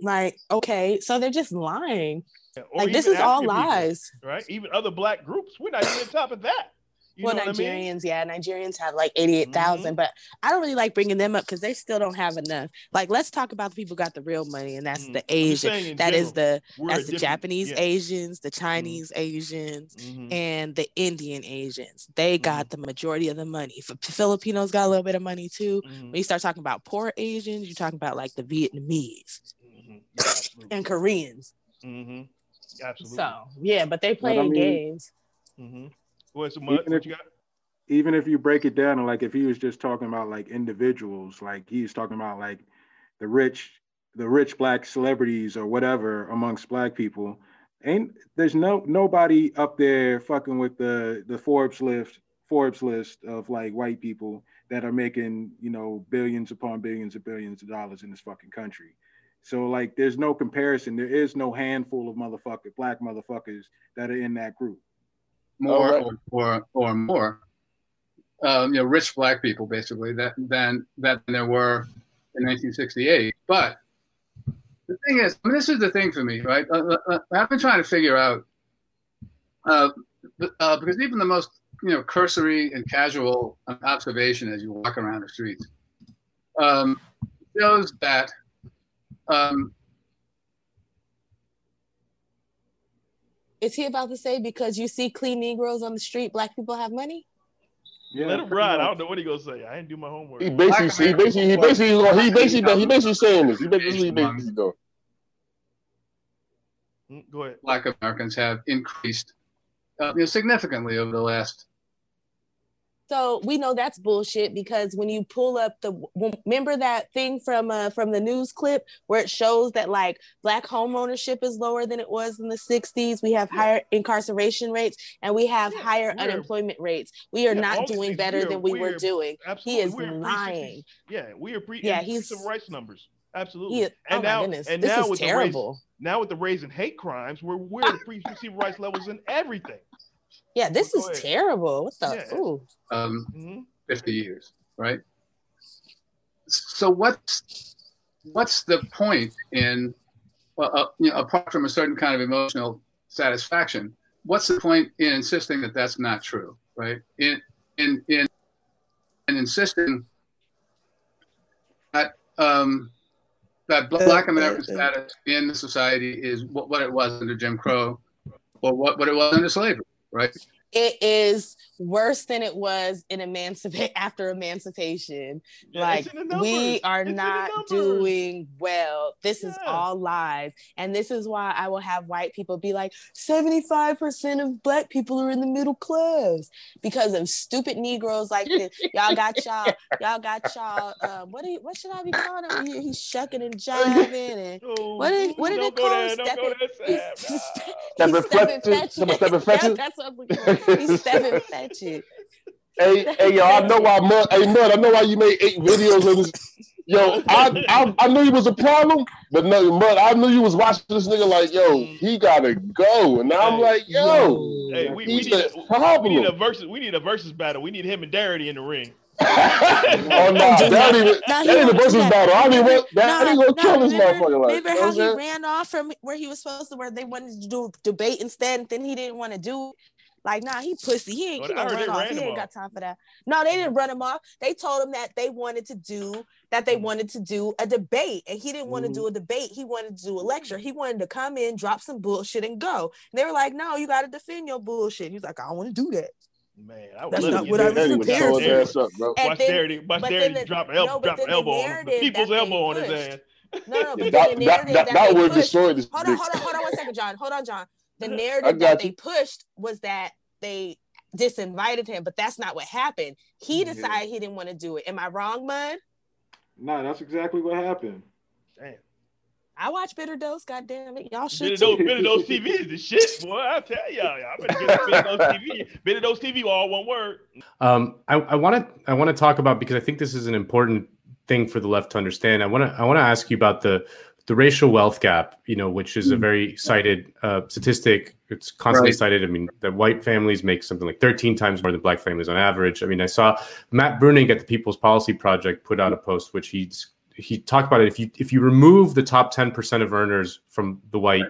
like, okay, so they're just lying. like this is all lies. People, right? Even other black groups, we're not even on top of that. You well, Nigerians, I mean? yeah, Nigerians have like 88,000, mm-hmm. but I don't really like bringing them up because they still don't have enough. Like, let's talk about the people who got the real money, and that's mm-hmm. the Asian. That general, is the that's the Japanese yeah. Asians, the mm-hmm. Chinese mm-hmm. Asians, and the Indian Asians. They got mm-hmm. the majority of the money. Filipinos got a little bit of money too. When you start talking about poor Asians, you're talking about like the Vietnamese and Koreans. Mm-hmm. Absolutely. So yeah, but they playing I mean, games. What's even, if, even if you break it down, like if he was just talking about like individuals, like he's talking about like the rich, the rich black celebrities or whatever amongst black people, ain't there's no nobody up there fucking with the the Forbes list Forbes list of like white people that are making you know billions upon billions of billions of dollars in this fucking country. So like, there's no comparison. There is no handful of motherfuckers, black motherfuckers that are in that group. More right. or, or, or more, um, you know, rich black people basically that than that there were in 1968. But the thing is, I mean, this is the thing for me, right? Uh, uh, uh I've been trying to figure out uh, uh, because even the most you know cursory and casual observation as you walk around the streets um, shows that um, Is he about to say because you see clean Negroes on the street, black people have money? Yeah, let him ride. I don't know what he gonna say. I didn't do my homework. He basically, he basically, he basically, he basically, he basically saying this. He basically, basically go. Mm, go ahead. Black Americans have increased uh, you know, significantly over the last so we know that's bullshit because when you pull up the remember that thing from uh, from the news clip where it shows that like black home ownership is lower than it was in the 60s. We have yeah. higher incarceration rates and we have yeah, higher unemployment rates. We are yeah, not doing better than we were doing. Absolutely. He is lying. Yeah, we are pre yeah, he's some rights numbers. Absolutely. and oh now, goodness. and this now with terrible. The raise, now with the raising hate crimes, we're we're at pre civil rights levels in everything. Yeah, this is ahead. terrible. What the? Yeah. Ooh. Um, mm-hmm. 50 years, right? So what's what's the point in, uh, you know, apart from a certain kind of emotional satisfaction, what's the point in insisting that that's not true, right? In in in, in insisting that um, that Black American status in the society is what, what it was under Jim Crow, or what, what it was under slavery right? It is worse than it was in emancipate after emancipation. Yeah, like we are it's not doing well. This yeah. is all lies. And this is why I will have white people be like 75% of black people are in the middle class because of stupid Negroes like this. y'all got y'all, y'all got y'all um, what do you, what should I be calling him? He, he's shucking and jiving and oh, what did what did it call Stepping, he's, he's, stepping fetching. That's what I'm He's stepping fetching. Hey, hey, yo, I know why, Mud. Hey, Mud, I know why you made eight videos of this. Yo, I, I, I knew he was a problem, but no, Mud, I knew you was watching this nigga like, yo, he gotta go, and now I'm like, yo, hey, we, we, need a, problem. we need a versus, we need a versus battle. We need him and Darity in the ring. oh no, nah, that ain't that ain't a versus battle. I mean, what that ain't gonna kill this motherfucker. Like, remember how he ran off from where he was supposed to, where they wanted to do debate instead, and then he didn't want to do like, nah, he pussy. He ain't, he gonna run off. He ain't off. got time for that. No, they didn't run him off. They told him that they wanted to do that. They mm. wanted to do a debate, and he didn't want to mm. do a debate. He wanted to do a lecture. He wanted to come in, drop some bullshit, and go. And they were like, no, you got to defend your bullshit. He's like, I don't want to do that. Man, I That's not to what I that. was was prepared tore his to. ass up, bro. And Watch then- Darity, watch but Darity the- drop, el- no, drop the elbow on him. The people's elbow on his pushed- ass. No, no, but that, the narrative that, that, that they would destroy this. Hold on, this- hold on, hold on one second, John. Hold on, John. The narrative that you. they pushed was that they disinvited him, but that's not what happened. He Yeah. decided he didn't want to do it. Am I wrong, Mud? Nah, that's exactly what happened. Damn. I watch Bitter Dose. God damn it, y'all should Bitter too. Dose, Bitter Dose TV is the shit, boy. I tell y'all, I better get Bitter Dose TV. Bitter Dose TV, all one word. Um, I want to I want to talk about because I think this is an important thing for the left to understand. I want to I want to ask you about the the racial wealth gap. You know, which is a very cited uh, statistic. It's constantly Right. cited. I mean, that white families make something like 13 times more than black families on average. I mean, I saw Matt Bruenig at the People's Policy Project put out a post which he's he talked about it. If you if you remove the top 10 percent of earners from the white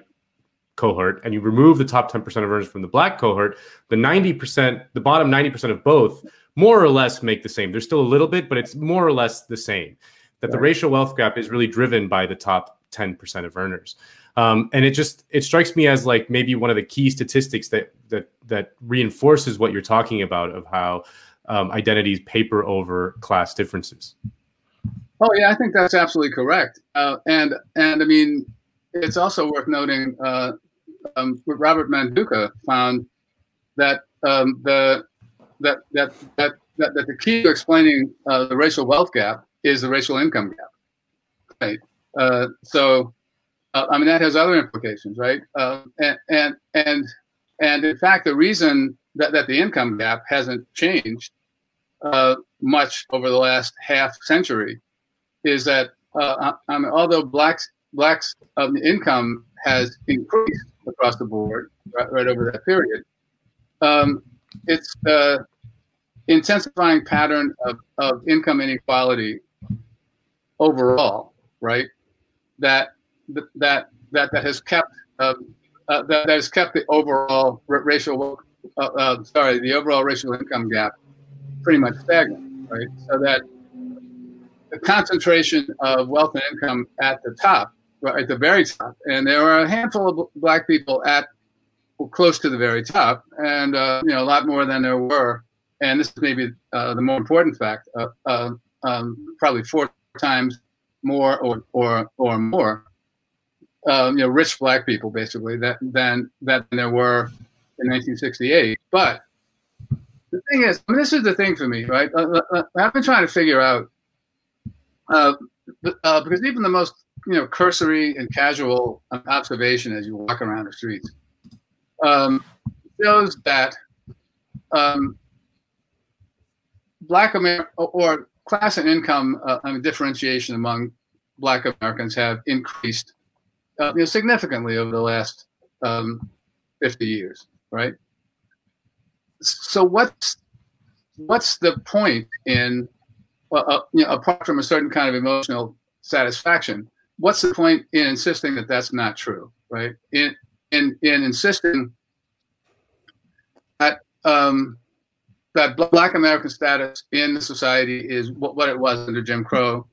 cohort and you remove the top 10% of earners from the black cohort, the 90%, the bottom 90% of both more or less make the same. There's still a little bit, but it's more or less the same. That the racial wealth gap is really driven by the top 10% of earners. Um, and it just it strikes me as like maybe one of the key statistics that that that reinforces what you're talking about of how um, identities paper over class differences. Oh yeah, I think that's absolutely correct. Uh, and and I mean, it's also worth noting uh, um, Robert Manduca found that um, the that that that that, that the key to explaining uh, the racial wealth gap is the racial income gap. Right. Uh, so, uh, I mean, that has other implications, right? Uh, and and and and in fact, the reason that, that the income gap hasn't changed uh, much over the last half century is that uh, I mean, although blacks blacks um, income has increased across the board right, right over that period, um, it's intensifying pattern of, of income inequality overall, right? That that that that has kept uh, uh, that, that has kept the overall racial uh, uh, sorry the overall racial income gap pretty much stagnant, right? So that the concentration of wealth and income at the top, right, at the very top, and there are a handful of black people at close to the very top, and uh, you know a lot more than there were. And this is maybe uh, the more important fact: uh, um, probably four times more, or or or more, um, you know, rich black people basically that than that there were in 1968. But the thing is, I mean, this is the thing for me, right? Uh, uh, I've been trying to figure out uh, uh, because even the most you know cursory and casual observation as you walk around the streets um, shows that um, black America or class and income uh, I mean, differentiation among black Americans have increased uh, you know, significantly over the last um, 50 years, right? So what's what's the point in uh, uh, you know, apart from a certain kind of emotional satisfaction, what's the point in insisting that that's not true, right? In in in insisting that um, that Black American status in the society is what, what it was under Jim Crow,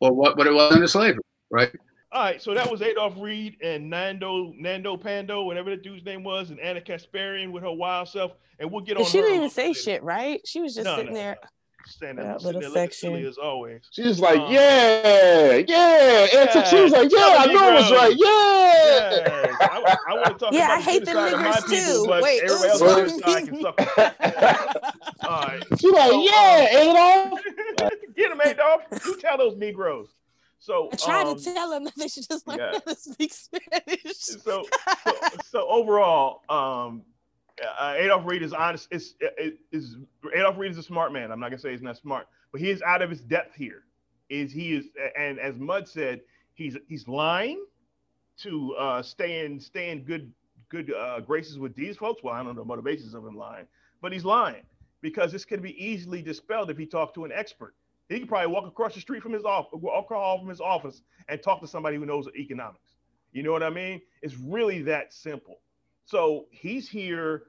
or what, what it was under slavery, right? All right, so that was Adolph Reed and Nando Nando Pando, whatever the dude's name was, and Ana Kasparian with her wild self, and we'll get on. And she didn't even say later. shit, right? She was just No, sitting no, there. Standing, That sitting little there looking section. silly as always. She's like, Um, yeah, yeah. And so she was like, yeah, I know it was right. Yeah. Yes, I, I want to talk Yeah, about I hate the them genocide of my niggers too. but Wait, everybody else oops. on this side can suck. it. All right, She's like, So, yeah, Adolph. get him, Adolph. You tell those Negroes. So I tried um, to tell them that they should just learn yeah. how to speak Spanish. so, so, so overall, um, uh, Adolph Reed is honest. Is, is is Adolph Reed is a smart man. I'm not gonna say he's not smart, but he is out of his depth here. Is he is, and as Mud said, he's he's lying to uh, stay in stay in good good uh, graces with these folks. Well, I don't know the motivations of him lying, but he's lying because this could be easily dispelled if he talked to an expert. He could probably walk across the street from his office, walk from his office, and talk to somebody who knows economics. You know what I mean? It's really that simple. So he's here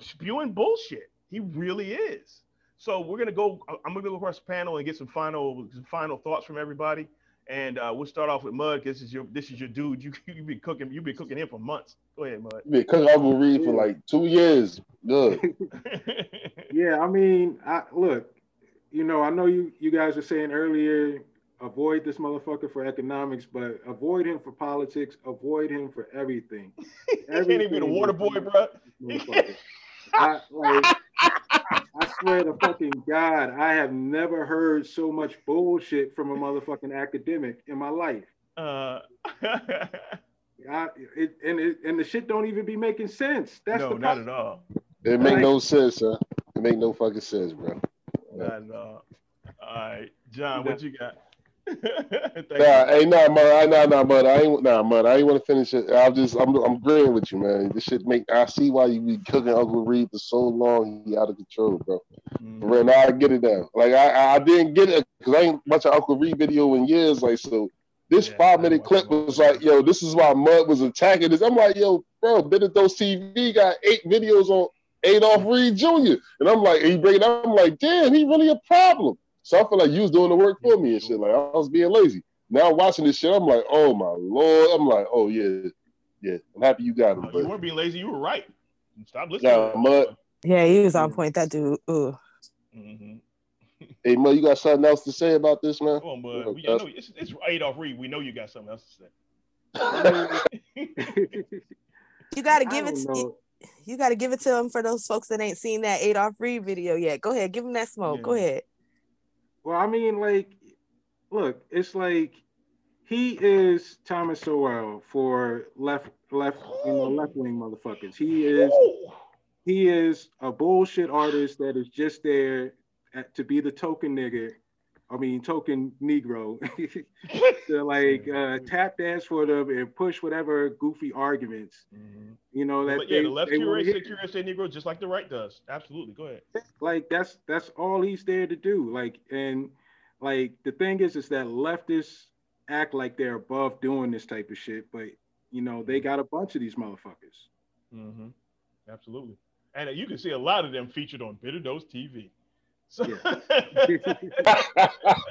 spewing bullshit. He really is. So we're gonna go. I'm gonna go across the panel and get some final some final thoughts from everybody, And uh, we'll start off with Mud. This is your this is your dude. You you've been cooking you've been cooking him for months. Go ahead, Mud. You've been cooking Uncle Reed for like two years. Good. yeah, I mean, I look, you know, I know you you guys were saying earlier, avoid this motherfucker for economics, but avoid him for politics, avoid him for everything. Everything can't even be the water boy, bro. I, like, I swear to fucking God, I have never heard so much bullshit from a motherfucking academic in my life. Uh, I, it, and it, and the shit don't even be making sense. That's no, the not at all. It make no sense, huh? It make no fucking sense, bro. Not at all. All right, John, what you got? nah, hey, nah, man, nah, nah, but I ain't, nah, man, I ain't want to finish it. I'm just, I'm, I'm agreeing with you, man. This shit make, I see why you be cooking Uncle Reed for so long. He out of control, bro. Mm. Right now, I get it now. Like I, I didn't get it because I ain't watched an Uncle Reed video in years. Like so, this yeah, five minute clip was like, yo, this is why Mud was attacking this. I'm like, yo, bro, Bitter Dose TV got eight videos on Adolph Reed Jr. And I'm like, he bring it up. I'm like, damn, he really a problem. So I feel like you was doing the work for me and shit. Like I was being lazy. Now watching this shit, I'm like, oh my lord. I'm like, oh yeah, yeah. I'm happy you got him. you weren't being lazy. You were right. Stop listening. Yeah, Mud. Yeah, he was on point. That dude. Ooh. Mm-hmm. Hey, Mud, you got something else to say about this, man? Come on, Mud. We, know, it's, it's Adolph Reed. We know you got something else to say. you got to give it. To, you got to give it to him for those folks that ain't seen that Adolph Reed video yet. Go ahead, give him that smoke. Yeah. Go ahead. Well, I mean, like, look, it's like he is Thomas Sowell for left, left, you know, left wing motherfuckers. He is, he is a bullshit artist that is just there at, to be the token nigga. I mean, token Negro to like uh, tap dance for them and push whatever goofy arguments. Mm-hmm. You know that but yeah, they, the left curious, curious Negro just like the right does. Absolutely, go ahead. Like that's that's all he's there to do. Like and like the thing is, is that leftists act like they're above doing this type of shit, but you know they got a bunch of these motherfuckers. Mm-hmm. Absolutely, and you can see a lot of them featured on Bitter Dose TV. So yeah.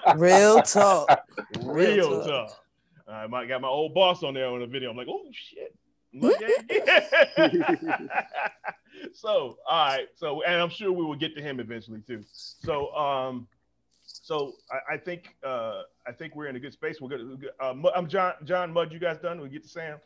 Real talk. Real, Real talk. talk. I might got my old boss on there on the video. I'm like, oh shit. so all right. So and I'm sure we will get to him eventually too. So um so I, I think uh I think we're in a good space. We're good. Uh, I'm John John Mud. You guys done? We get to Sam.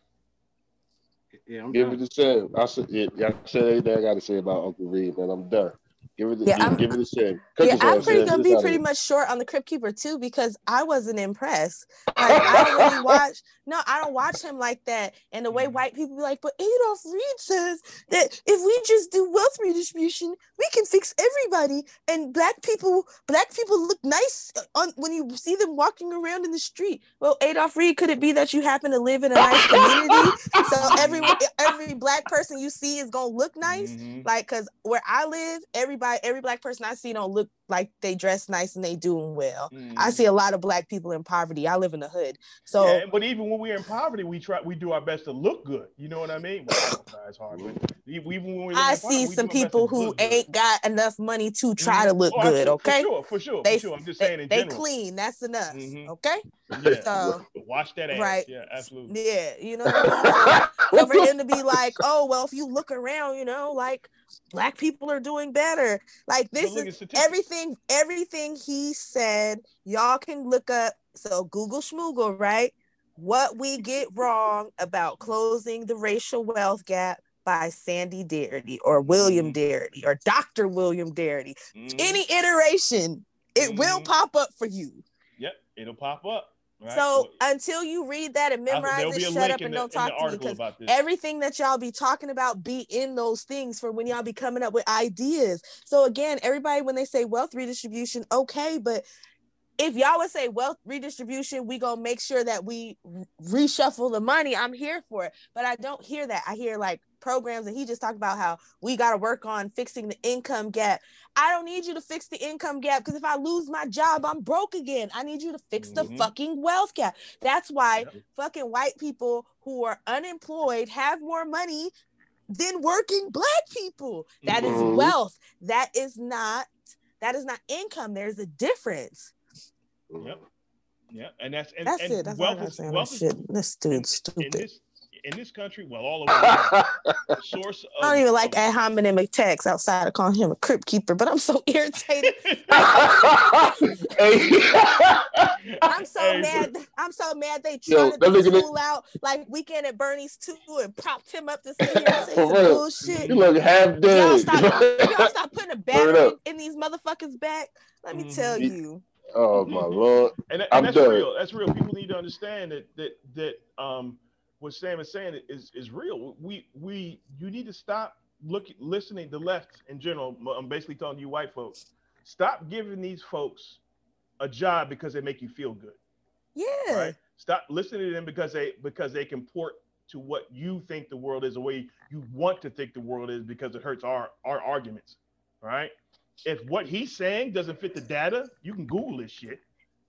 Yeah, I'm give done. it to Sam. I said yeah, I said everything I got to say about Uncle Reed, man. I'm done. Give it, yeah, give, give it a shake. yeah, I'm pretty gonna be pretty much short on the Crypt Keeper too because I wasn't impressed. Like I don't really watch. No, I don't watch him like that. And the way mm-hmm. white people be like, but Adolph Reed says that if we just do wealth redistribution, we can fix everybody. And black people, black people look nice on when you see them walking around in the street. Well, Adolph Reed, could it be that you happen to live in a nice community? so every every black person you see is gonna look nice. Mm-hmm. Like, cause where I live, everybody everybody, every black person I see don't look like they dress nice and they doing well. Mm. I see a lot of black people in poverty. I live in the hood. So yeah, but even when we're in poverty, we try we do our best to look good. You know what I mean? Well, it's hard, but even when we I see poverty, some people who ain't good. got enough money to try mm-hmm. to look oh, good. Okay. For sure, for sure. They, for sure. I'm just saying in they general. clean. That's enough. Mm-hmm. Okay. Yeah. So wash that ass. Right. Yeah, absolutely. Yeah. You know I mean? so for him to be like, oh well, if you look around, you know, like black people are doing better. Like this is everything, everything he said, y'all can look up. So Google Schmoogle, right? What we get wrong about closing the racial wealth gap by Sandy Darity or William mm-hmm. Darity or Dr. William Darity. Mm-hmm. Any iteration, it mm-hmm. will pop up for you. Yep, it'll pop up. Right. So until you read that and memorize it, shut up and the, don't talk to me because everything that y'all be talking about be in those things for when y'all be coming up with ideas. So again, everybody when they say wealth redistribution, okay, but if y'all would say wealth redistribution, we gonna make sure that we reshuffle the money. I'm here for it, but I don't hear that. I hear like programs and he just talked about how we got to work on fixing the income gap i don't need you to fix the income gap because if i lose my job i'm broke again i need you to fix mm-hmm. the fucking wealth gap that's why yep. fucking white people who are unemployed have more money than working black people That mm-hmm. is wealth that is not that is not income there's a difference yep Yeah, and that's and, That's and it. That's wealth I'm is, saying. wealth That shit. This dude's stupid. this in this country, well, all over the source of I don't even like of- ad hominem attacks outside of calling him a crypt keeper, but I'm so irritated. I'm so Hey, mad. I'm so mad they Yo, tried that to nigga did- out like weekend at Bernie's too and propped him up to sit here and say For some bullshit. you look half dead. Y'all stop, y'all stop putting a Word battery in these motherfuckers back. Let me Mhm. tell you. oh my lord. and, and that's done. real. That's real. People need to understand that that that um what Sam is saying is is real. We we you need to stop looking listening to left in general. I'm basically telling you white folks, stop giving these folks a job because they make you feel good. Yeah. Right? Stop listening to them because they because they can port to what you think the world is, the way you want to think the world is, because it hurts our our arguments. Right? If what he's saying doesn't fit the data, you can Google this shit.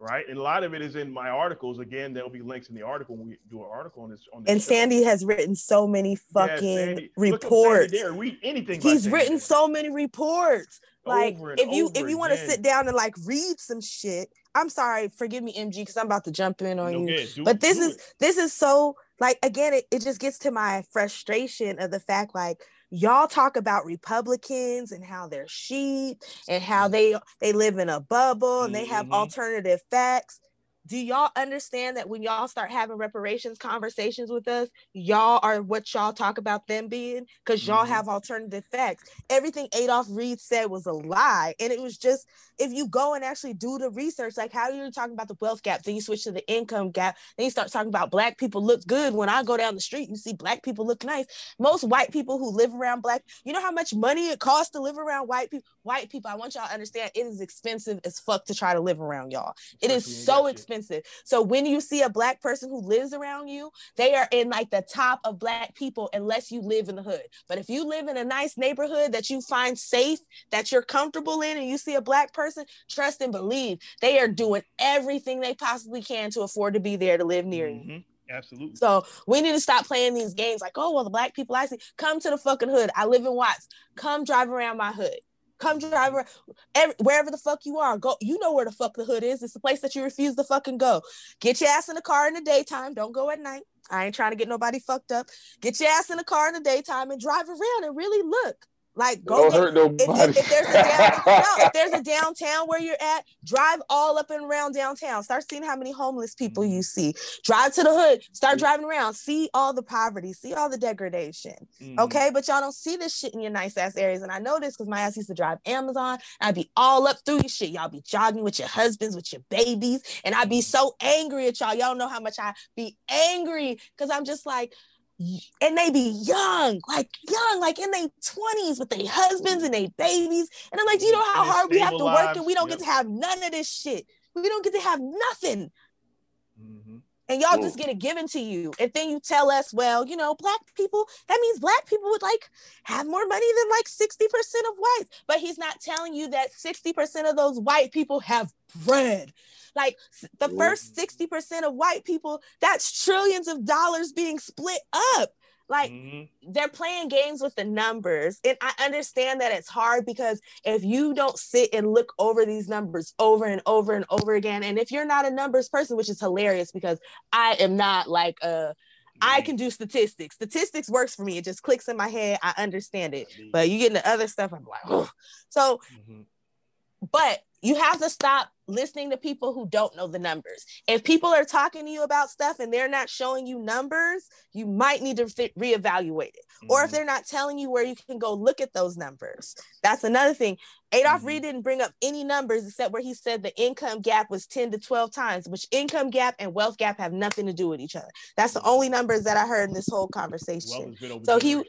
Right? And a lot of it is in my articles. Again, there'll be links in the article when we do an article on this. On this And show. Sandy has written so many Yeah, fucking look Sandy reports. Read anything. He's written so many reports. Like if you if you want to sit down and like read some shit, I'm sorry, forgive me, MG, because I'm about to jump in on No, you. yeah, do- but this is it. this is so like again, it, it just gets to my frustration of the fact like y'all talk about Republicans and how they're sheep and how they they live in a bubble and they have Mhm. alternative facts. Do y'all understand that when y'all start having reparations conversations with us, y'all are what y'all talk about them being? Because y'all Mhm. have alternative facts. Everything Adolph Reed said was a lie. And it was just, if you go and actually do the research, like how you're talking about the wealth gap, then you switch to the income gap, then you start talking about black people look good. When I go down the street, you see black people look nice. Most white people who live around black, you know how much money it costs to live around white people? White people, I want y'all to understand it is expensive as fuck to try to live around y'all. It is Especially when you so shit. Expensive. So when you see a black person who lives around you, they are in like the top of black people unless you live in the hood. But if you live in a nice neighborhood that you find safe, that you're comfortable in, and you see a black person, trust and believe they are doing everything they possibly can to afford to be there to live near you. Mhm. Absolutely. So we need to stop playing these games like, oh, well, the black people I see, come to the fucking hood. I live in Watts. Come drive around my hood. Come drive around every, wherever the fuck you are. Go. You know where the fuck the hood is. It's the place that you refuse to fucking go. Get your ass in the car in the daytime. Don't go at night. I ain't trying to get nobody fucked up. Get your ass in the car in the daytime and drive around and really look. Like go Don't get- hurt if, if, there's down, no, if there's a downtown where you're at, drive all up and around downtown. Start seeing how many homeless people you mm-hmm. see. Drive to the hood. Start mm-hmm. driving around. See all the poverty. See all the degradation. Mhm. Okay, but y'all don't see this shit in your nice ass areas, and I know this because my ass used to drive Amazon. I'd be all up through your shit. Y'all be jogging with your husbands, with your babies, and I'd be mm-hmm. so angry at y'all. Y'all know how much I be angry because I'm just like, and they be young, like young, like in their twenties with their husbands and their babies, and I'm like, do you know how hard we have to work, and we don't get to have none of this shit. We don't get to have nothing. And y'all Ooh. just get it given to you and then you tell us well you know black people that means black people would like have more money than like 60% of whites but he's not telling you that 60% of those white people have bread like the Ooh. first 60% of white people that's trillions of dollars being split up like Mhm. they're playing games with the numbers. And I understand that it's hard because if you don't sit and look over these numbers over and over and over again, and if you're not a numbers person, which is hilarious because I am not like a I can do statistics. Statistics works for me. It just clicks in my head. I understand it. But you get into other stuff, I'm like, oh. So Mhm. but you have to stop listening to people who don't know the numbers. If people are talking to you about stuff and they're not showing you numbers, you might need to re- reevaluate it. Or if Mhm. they're not telling you where you can go look at those numbers, that's another thing. Adolph Mhm. Reed didn't bring up any numbers except where he said the income gap was 10 to 12 times, which income gap and wealth gap have nothing to do with each other. That's the only numbers that I heard in this whole conversation. over So he-.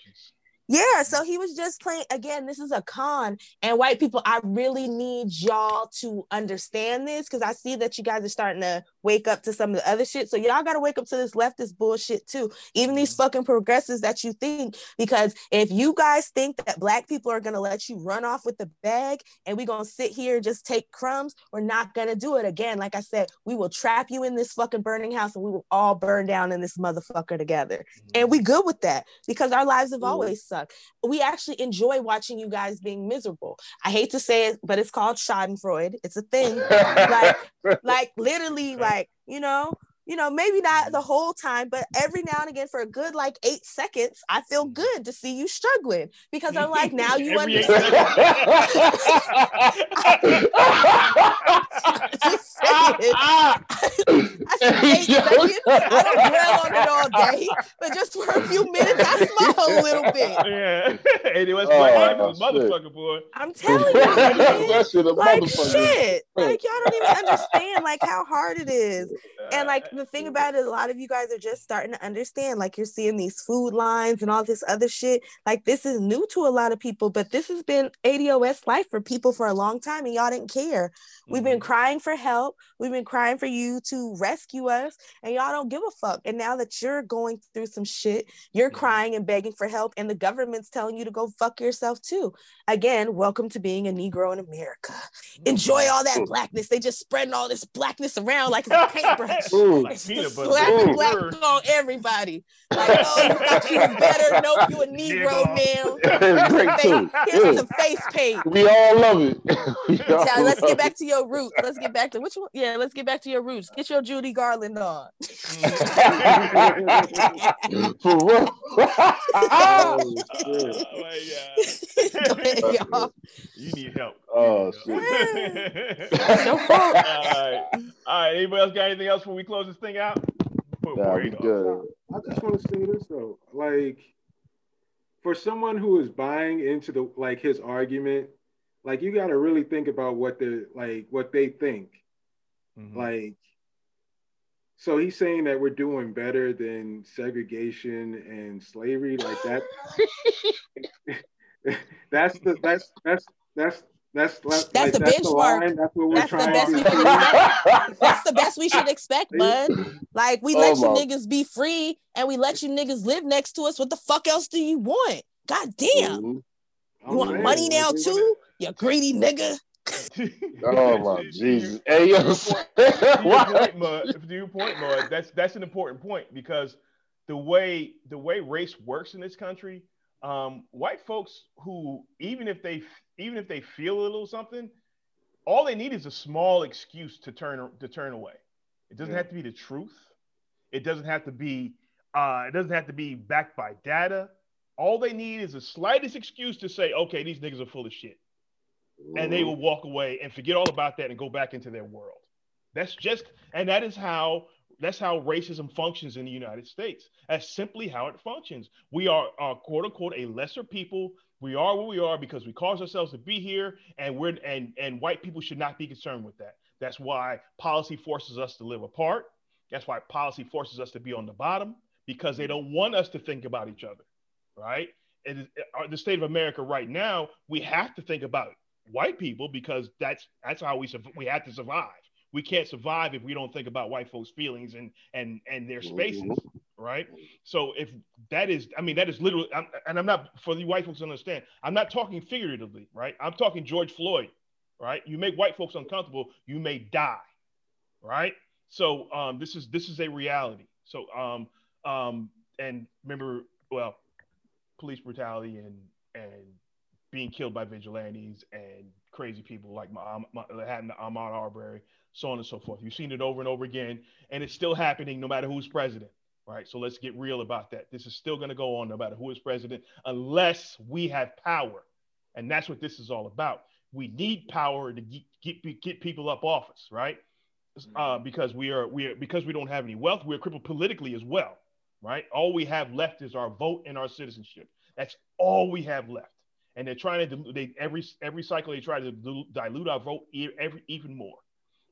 Yeah, so he was just playing again. This is a con, and white people, I really need y'all to understand this because I see that you guys are starting to wake up to some of the other shit. So y'all got to wake up to this leftist bullshit too. Even these mm-hmm. fucking progressives that you think, because if you guys think that black people are gonna let you run off with the bag and we gonna sit here and just take crumbs, we're not gonna do it again. Like I said, we will trap you in this fucking burning house and we will all burn down in this motherfucker together. And we mm-hmm. good with that because our lives have always sucked. Suck. We actually enjoy watching you guys being miserable. I hate to say it, but it's called Schadenfreude. It's a thing. like, like literally, like you know, you know, maybe not the whole time, but every now and again for a good like eight seconds, I feel mm. good to see you struggling because I'm like, now you understand. Just saying. I said eight seconds. I don't dwell on it all day, but just for a few minutes, I smile a little bit. Yeah. And it was oh, motherfucker, boy. I'm telling you, man, like shit. Like y'all don't even understand like how hard it is. And like the thing mm. about it, a lot of you guys are just starting to understand. Like you're seeing these food lines and all this other shit. Like this is new to a lot of people, but this has been ADOS life for people for a long time, and y'all didn't care. We've been crying for help. We've been crying for you to rescue us, and y'all don't give a fuck. And now that you're going through some shit, you're crying and begging for help, and the government's telling you to go fuck yourself too. Again, welcome to being a Negro in America. Enjoy all that blackness. They just spreading all this blackness around like it's a paintbrush. Ooh, like peanut butter. Slapping black on everybody. Like, oh, you thought you was better? Nope, you a Negro now. Great too. Here's some face paint. We all love it. All yeah, let's get back to your roots. Let's get back to which one? Yeah, let's get back to your roots. Get your Judy Garland on. Mm. For real. oh, my god. Ahead, you need help. Oh shit. no fault. All right. All right. Anybody else got anything else before we close this thing out? Nah, we good. I just want to say this though, like for someone who is buying into the like his argument, like you got to really think about what the like what they think. Mm-hmm. Like, so he's saying that we're doing better than segregation and slavery, like that. that's the that's that's that's that's that's, that's the that's benchmark. The that's what we're that's trying the best to That's the best we should expect, bud. Like we let oh, you niggas be free and we let you niggas live next to us. What the fuck else do you want? God damn. Mm-hmm. You want man, money now too? You greedy nigga. oh my Jesus! Hey yo, to your point, Mud, to your point, Mud, that's that's an important point because the way the way race works in this country, um, white folks who even if they even if they feel a little something, all they need is a small excuse to turn to turn away. It doesn't yeah. have to be the truth. It doesn't have to be uh, it doesn't have to be backed by data. All they need is the slightest excuse to say, okay, these niggas are full of shit. And they will walk away and forget all about that and go back into their world. That's just, and that is how that's how racism functions in the United States. That's simply how it functions. We are, are quote unquote a lesser people. We are what we are because we cause ourselves to be here, and we're and and white people should not be concerned with that. That's why policy forces us to live apart. That's why policy forces us to be on the bottom because they don't want us to think about each other, right? In uh, the state of America right now, we have to think about white people because that's that's how we we have to survive we can't survive if we don't think about white folks' feelings and and and their spaces, mm-hmm. right? So if that is, I mean, that is literally, I'm, and I'm not for the white folks to understand. I'm not talking figuratively, right? I'm talking George Floyd, right? You make white folks uncomfortable, you may die, right? So um, this is this is a reality. So um, um, and remember, well, police brutality and and being killed by vigilantes and crazy people like my, my, happened to Ahmaud Arbery so on and so forth. You've seen it over and over again, and it's still happening no matter who's president, right? So let's get real about that. This is still going to go on no matter who is president, unless we have power, and that's what this is all about. We need power to get get, get people up office, right? Uh, because we are we are because we don't have any wealth, we're crippled politically as well, right? All we have left is our vote and our citizenship. That's all we have left. And they're trying to they every every cycle they try to dilute our vote every even more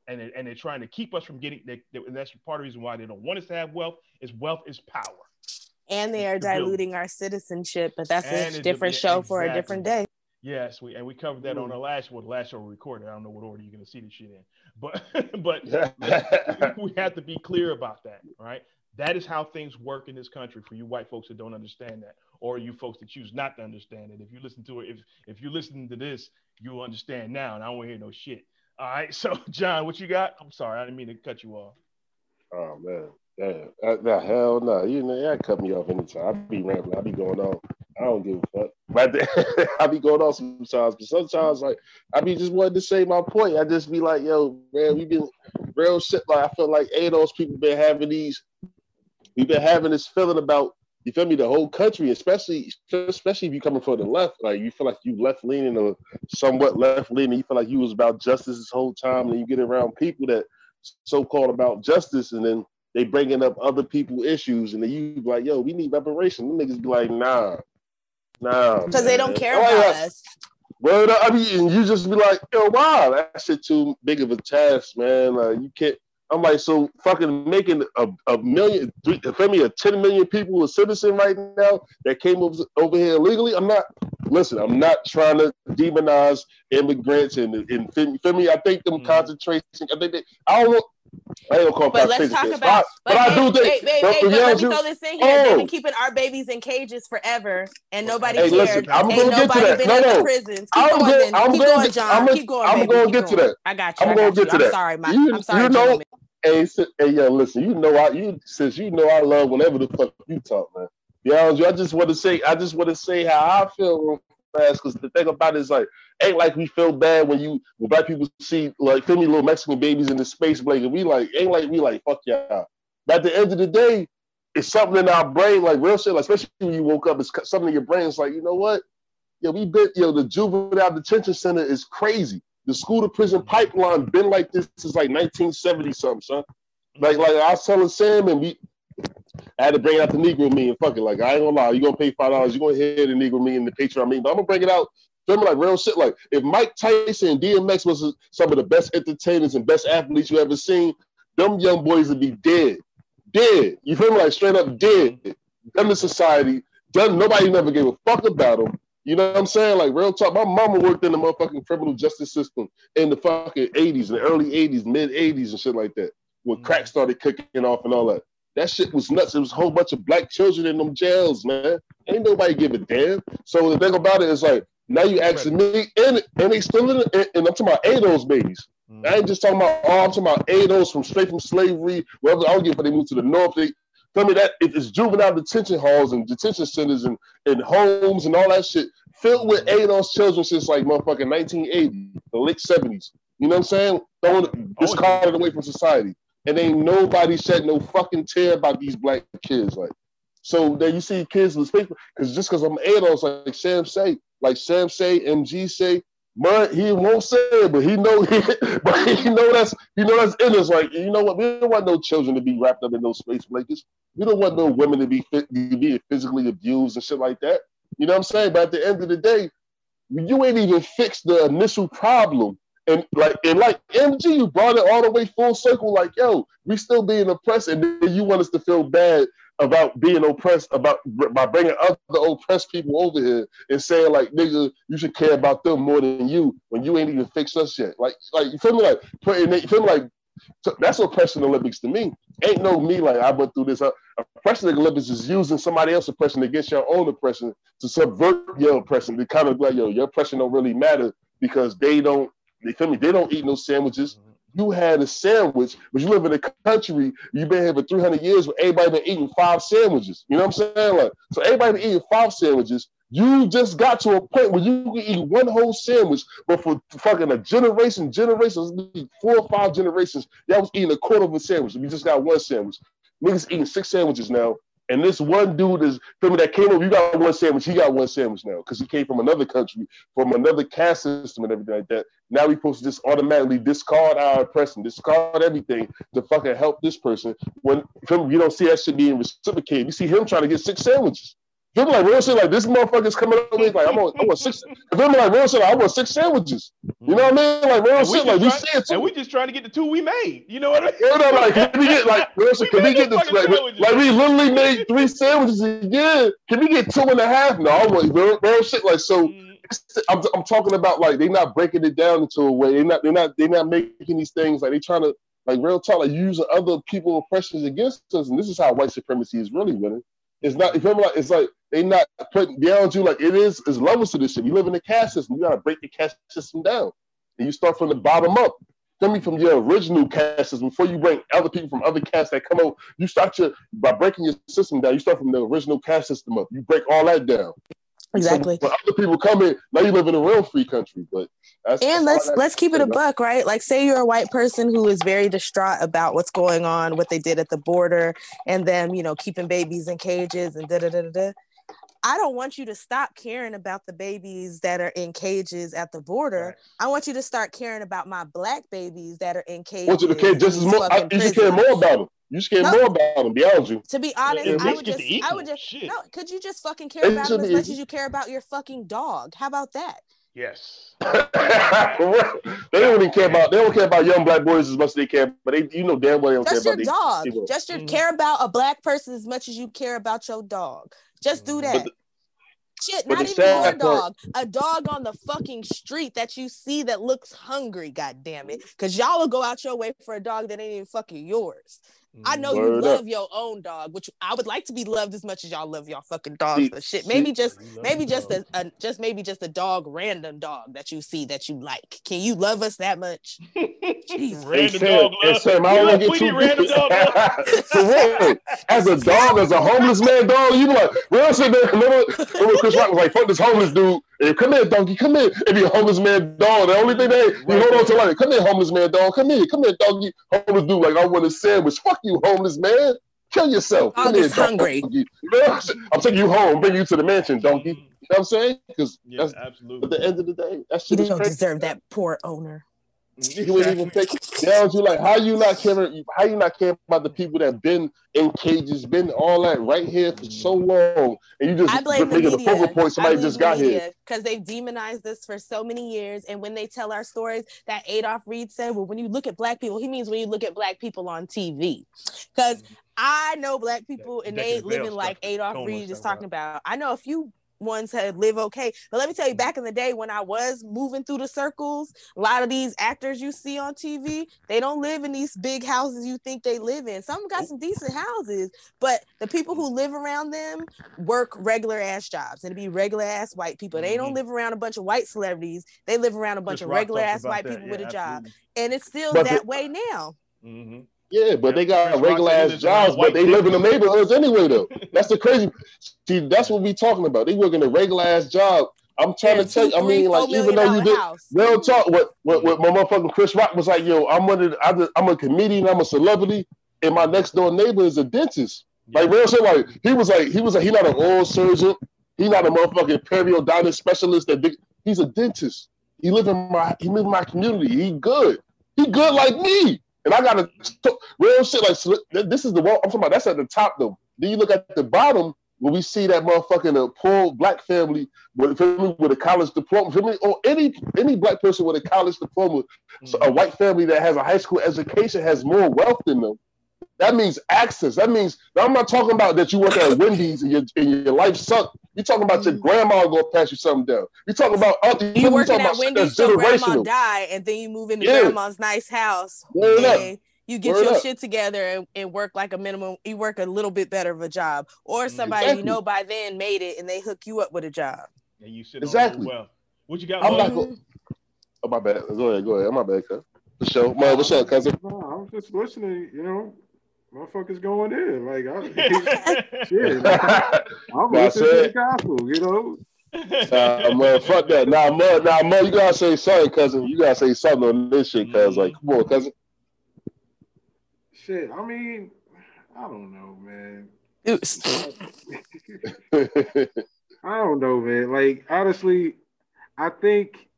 and, and they're trying to keep us from getting. They, they, and that's part of the reason why they don't want us to have wealth. Is wealth is power. And they are diluting our citizenship, but that's and a different show exactly. for a different day. Yes, we and we covered that mm. on our last one, last show we recorded. I don't know what order you're going to see this shit in, but but we have to be clear about that, right? That is how things work in this country for you white folks that don't understand that, or you folks that choose not to understand it. If you listen to it, if if you listen to this, you'll understand now, and I don't want to hear no shit. All right, so John, what you got? I'm sorry, I didn't mean to cut you off. Oh man, yeah, uh, the hell no, you know, that cut me off anytime. I be rambling, I be going on. I don't give a fuck. But I be going on sometimes, but sometimes like I be just wanting to say my point. I just be like, yo, man, we been real shit. Like I feel like a those people been having these, we've been having this feeling about you feel me, the whole country, especially especially if you coming from the left, like you feel like you left leaning or somewhat left leaning, you feel like you was about justice this whole time, and you get around people that so called about justice, and then they bringing up other people issues, and then you be like, yo, we need reparation. Them niggas be like, nah, nah. Because they don't care about us. Well, I mean, you just be like, yo, wow, that shit too big of a task, man. Like, you can't. I'm like, so fucking making a, a million, three, for me, a 10 million people a citizen right now that came over, over here illegally. I'm not, listen, I'm not trying to demonize immigrants and, and for me, I think them mm-hmm. concentration, I think they, I don't want, I don't call but let's talk about. But, but I do think. Hey, hey, hey, but let me throw this in here. Oh. They've been keeping our babies in cages forever, and nobody hey, cared. Listen, I'm gonna get to that. no, no. Prisons. I'm going, I'm keep going, John. I'm keep going. I'm going to get to that. I got you. I'm going to get to that. Sorry. You, I'm sorry, you know, Hey, hey, yo, listen. You know, I you since you know I love whenever the fuck you talk, man. Yeah, I just want to say, I just want to say how I feel because the thing about it is like, ain't like we feel bad when you when black people see like feel me little Mexican babies in the space blanket. We like ain't like we like fuck y'all. But at the end of the day, it's something in our brain, like real shit. Like especially when you woke up, it's something in your brain. It's like you know what? Yo, we been yo the juvenile detention center is crazy. The school to prison pipeline been like this since like 1970 something, son. Like like I was telling Sam and we I had to bring out the Negro me and fuck it. Like I ain't gonna lie, you gonna pay five dollars, you gonna hear the Negro me and the Patreon me, but I'm gonna bring it out. Feel me like real shit. Like if Mike Tyson and DMX was some of the best entertainers and best athletes you ever seen, them young boys would be dead, dead. You feel me? Like straight up dead. Done to society. Done. Nobody never gave a fuck about them. You know what I'm saying? Like real talk. My mama worked in the motherfucking criminal justice system in the fucking 80s, in the early 80s, mid 80s, and shit like that. When crack mm. started kicking off and all that. That shit was nuts. It was a whole bunch of black children in them jails, man. Ain't nobody give a damn. So the thing about it is like now you asking me, and and they still in, and I'm talking about ADOS babies. Mm. I ain't just talking about oh, I'm talking about ADOS from straight from slavery. Wherever I don't give, but they moved to the north. They tell me that if it's juvenile detention halls and detention centers and, and homes and all that shit filled with ADOS children since like motherfucking 1980, the late 70s. You know what I'm saying? Throwing discarded away from society. And ain't nobody shed no fucking tear about these black kids. Like, so then you see kids in the space because just because I'm ADOS, like Sam say, like Sam say, MG say, but he won't say it, but he know but he know that's he know that's in us. Like you know what? We don't want no children to be wrapped up in those space blankets. We don't want no women to be to be physically abused and shit like that. You know what I'm saying? But at the end of the day, you ain't even fixed the initial problem. And like and like MG, you brought it all the way full circle. Like yo, we still being oppressed, and then you want us to feel bad about being oppressed about by bringing other oppressed people over here and saying like nigga you should care about them more than you when you ain't even fixed us yet. Like like you feel me? Like putting you feel me? Like that's oppression Olympics to me. Ain't no me like I went through this. Uh, oppression Olympics is using somebody else's oppression against your own oppression to subvert your oppression to kind of like yo your oppression don't really matter because they don't they feel me they don't eat no sandwiches you had a sandwich, but you live in a country, you've been here for 300 years where everybody been eating five sandwiches. You know what I'm saying? Like, so everybody been eating five sandwiches. You just got to a point where you can eat one whole sandwich, but for fucking a generation, generations, four or five generations, y'all was eating a quarter of a sandwich. We just got one sandwich. Niggas eating six sandwiches now. And this one dude is from that came over. You got one sandwich. He got one sandwich now because he came from another country, from another caste system and everything like that. Now we supposed to just automatically discard our oppression, discard everything to fucking help this person. When you don't see that shit being reciprocated, you see him trying to get six sandwiches. Feel like real shit, like this motherfucker's coming up with like I'm on, I want six. Feel like real shit, like, I want six sandwiches. You know what I mean? Like real shit, like it too. And we just trying to get the two we made. You know what I mean? You know, like can we get like real shit? Can we get this? Like, like we literally made three sandwiches again. Can we get two and a half? No, I want real, real shit. Like so. Mm. I'm, I'm talking about like they're not breaking it down into a way. They're not. They're not. They're not making these things like they trying to like real talk, like using other people oppressions against us. And this is how white supremacy is really winning. It's not. You feel me? Like it's like they not putting down you like it is. Is levels to this shit. You live in the caste system. You gotta break the caste system down, and you start from the bottom up. Tell me from your original caste system before you bring other people from other castes that come out. You start your by breaking your system down. You start from the original caste system up. You break all that down. Exactly. So when other people come in, now you live in a real free country. But that's, and that's let's let's keep it a buck, right? Like, say you're a white person who is very distraught about what's going on, what they did at the border, and them, you know, keeping babies in cages and da da da da. I don't want you to stop caring about the babies that are in cages at the border. Right. I want you to start caring about my black babies that are in cages. I want you to care just as more. I, you should care more about them. You should care no, more about them. Beyond you. To be honest, yeah, I would just, I would just, Shit. no. Could you just fucking care about them as much as you care about your fucking dog? How about that? Yes. they don't even care about. They don't care about young black boys as much as they care. But they, you know, damn well they don't just care your about dog. Just your mm-hmm. care about a black person as much as you care about your dog. Just do that. The, Shit, not even your dog. A dog on the fucking street that you see that looks hungry, god damn it. Cause y'all will go out your way for a dog that ain't even fucking yours. I know Word you love up. your own dog, which I would like to be loved as much as y'all love y'all fucking dogs. See, but shit, maybe see, just maybe just a, a, just maybe just a dog, random dog that you see that you like. Can you love us that much? random hey, Sam, dog Sam, I don't get too random dog. For what? As a dog, as a homeless man dog, you like, real shit. Remember, remember Chris Rock was like, "Fuck this homeless dude." Hey, come here, donkey. Come here. If you're a homeless man dog, the only thing they you hold on to like, come here, homeless man dog. Come here, come here, donkey. Homeless dude, like I want a sandwich. Fuck you, homeless man. Kill yourself. Come here, hungry. Donkey. I'm taking you home, bring you to the mansion, donkey. You know what I'm saying? Because yeah, that's absolutely. At the end of the day, that's you don't deserve that poor owner. You wouldn't even take it down. You like how you not caring? How you not caring about the people that been in cages, been all that right here for so long, and you just I blame making the focal point. Somebody just got here because they've demonized this for so many years. And when they tell our stories, that Adolph Reed said, "Well, when you look at black people, he means when you look at black people on TV." Because I know black people and they living like Adolph Reed is talking about. I know a few ones that live okay. But let me tell you, back in the day when I was moving through the circles, a lot of these actors you see on TV, they don't live in these big houses you think they live in. Some got some decent houses, but the people who live around them work regular ass jobs and be regular ass white people. They don't mm-hmm. live around a bunch of white celebrities. They live around a bunch Chris of regular ass white that. people yeah, with a absolutely. job. And it's still but that way now. Mm-hmm. Yeah, but they got regular ass jobs, but they live in the neighborhoods anyway, though. That's the crazy. See, that's what we talking about. They working a regular ass job. I'm trying to tell you. I mean, like even though you did real talk, what, what what my motherfucking Chris Rock was like, yo, I'm one of I'm a comedian, I'm a celebrity, and my next door neighbor is a dentist. Yeah. Like real shit. Like he was like he was like he not an oral surgeon. He not a motherfucking periodontist specialist. That he's a dentist. He live in my he live in my community. He good. He good like me. And I gotta real shit like this is the one I'm talking about. That's at the top though. Then you look at the bottom when we see that motherfucking uh, poor black family with, with a college diploma, me, or any any black person with a college diploma, mm-hmm. so a white family that has a high school education has more wealth than them. That means access. That means I'm not talking about that you work at Wendy's and your and your life sucked. You're talking about your mm-hmm. grandma going to pass you something down. You're talking about other. You working at Wendy's till grandma die, and then you move into yeah. grandma's nice house. and you get Word your up. shit together and, and, work like a minimum. You work a little bit better of a job, or mm, somebody exactly. you know by then made it, and they hook you up with a job. And you sit exactly. well. What you got? I'm not. Go- oh my bad. Go ahead. Go ahead. My bad, cuz. For sure. Man, what's up, cousin? No, I was just listening. You know, motherfuckers going in. Like, I, shit. I'm listening to the gospel, you know. Nah, man, fuck that. Nah, man, nah, man, you gotta say something, cousin. You gotta say something on this shit, cuz. Mm-hmm. Like, come on, cousin. Shit, I mean, I don't know, man. I don't know, man. Like, honestly, I think,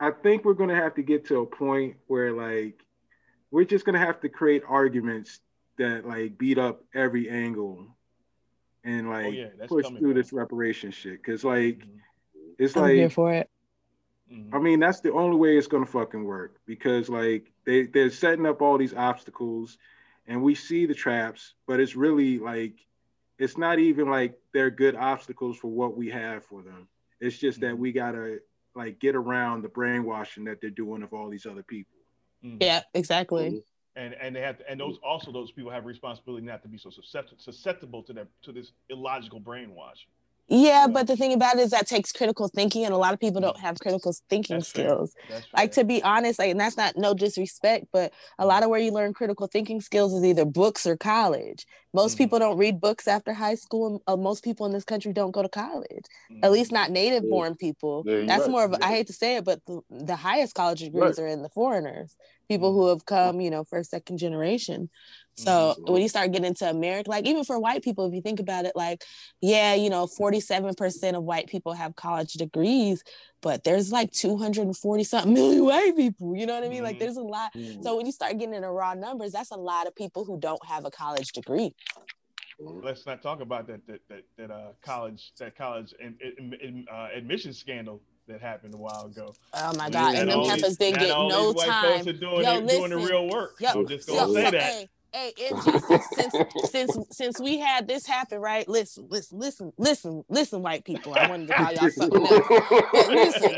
I think we're gonna have to get to a point where, like, we're just gonna have to create arguments that like beat up every angle and oh, like oh, yeah, push through this reparation shit. Cause like mm-hmm. it's I'm like here for it. Mm-hmm. I mean, that's the only way it's gonna fucking work because like they they're setting up all these obstacles, and we see the traps, but it's really like it's not even like they're good obstacles for what we have for them. It's just mm-hmm. that we gotta like get around the brainwashing that they're doing of all these other people. Mm-hmm. Yeah, exactly and and they have to, and those also those people have responsibility not to be so susceptible susceptible to that to this illogical brainwash. Yeah, but the thing about it is that takes critical thinking, and a lot of people don't have critical thinking that's skills. Like to be honest, like, and that's not no disrespect, but a mm. lot of where you learn critical thinking skills is either books or college. Most Mhm. people don't read books after high school. Uh, most people in this country don't go to college. At least not native born people. Yeah, That's right. more of a, I Yeah. hate to say it, but the, the highest college degrees Right. are in the foreigners, people who have come, you know, first, second generation. So Mhm. when you start getting into America, like even for white people, if you think about it, like, yeah, you know, 47% of white people have college degrees, but there's like 240 something million white people. You know what I mean? Like Mhm. there's a lot. Mhm. So when you start getting into raw numbers, that's a lot of people who don't have a college degree. let's not talk about that that that, that uh college that college in, in, in, uh, admission scandal that happened a while ago. Oh my God. now And them heifers didn't get no time. doing, Yo, it, doing the listen. real work. Yo, I'm just gonna say that. hey, hey, MG, since, since since since we had this happen, right? Listen, listen, listen, listen, listen, white people. I wanted to call y'all something else. Listen,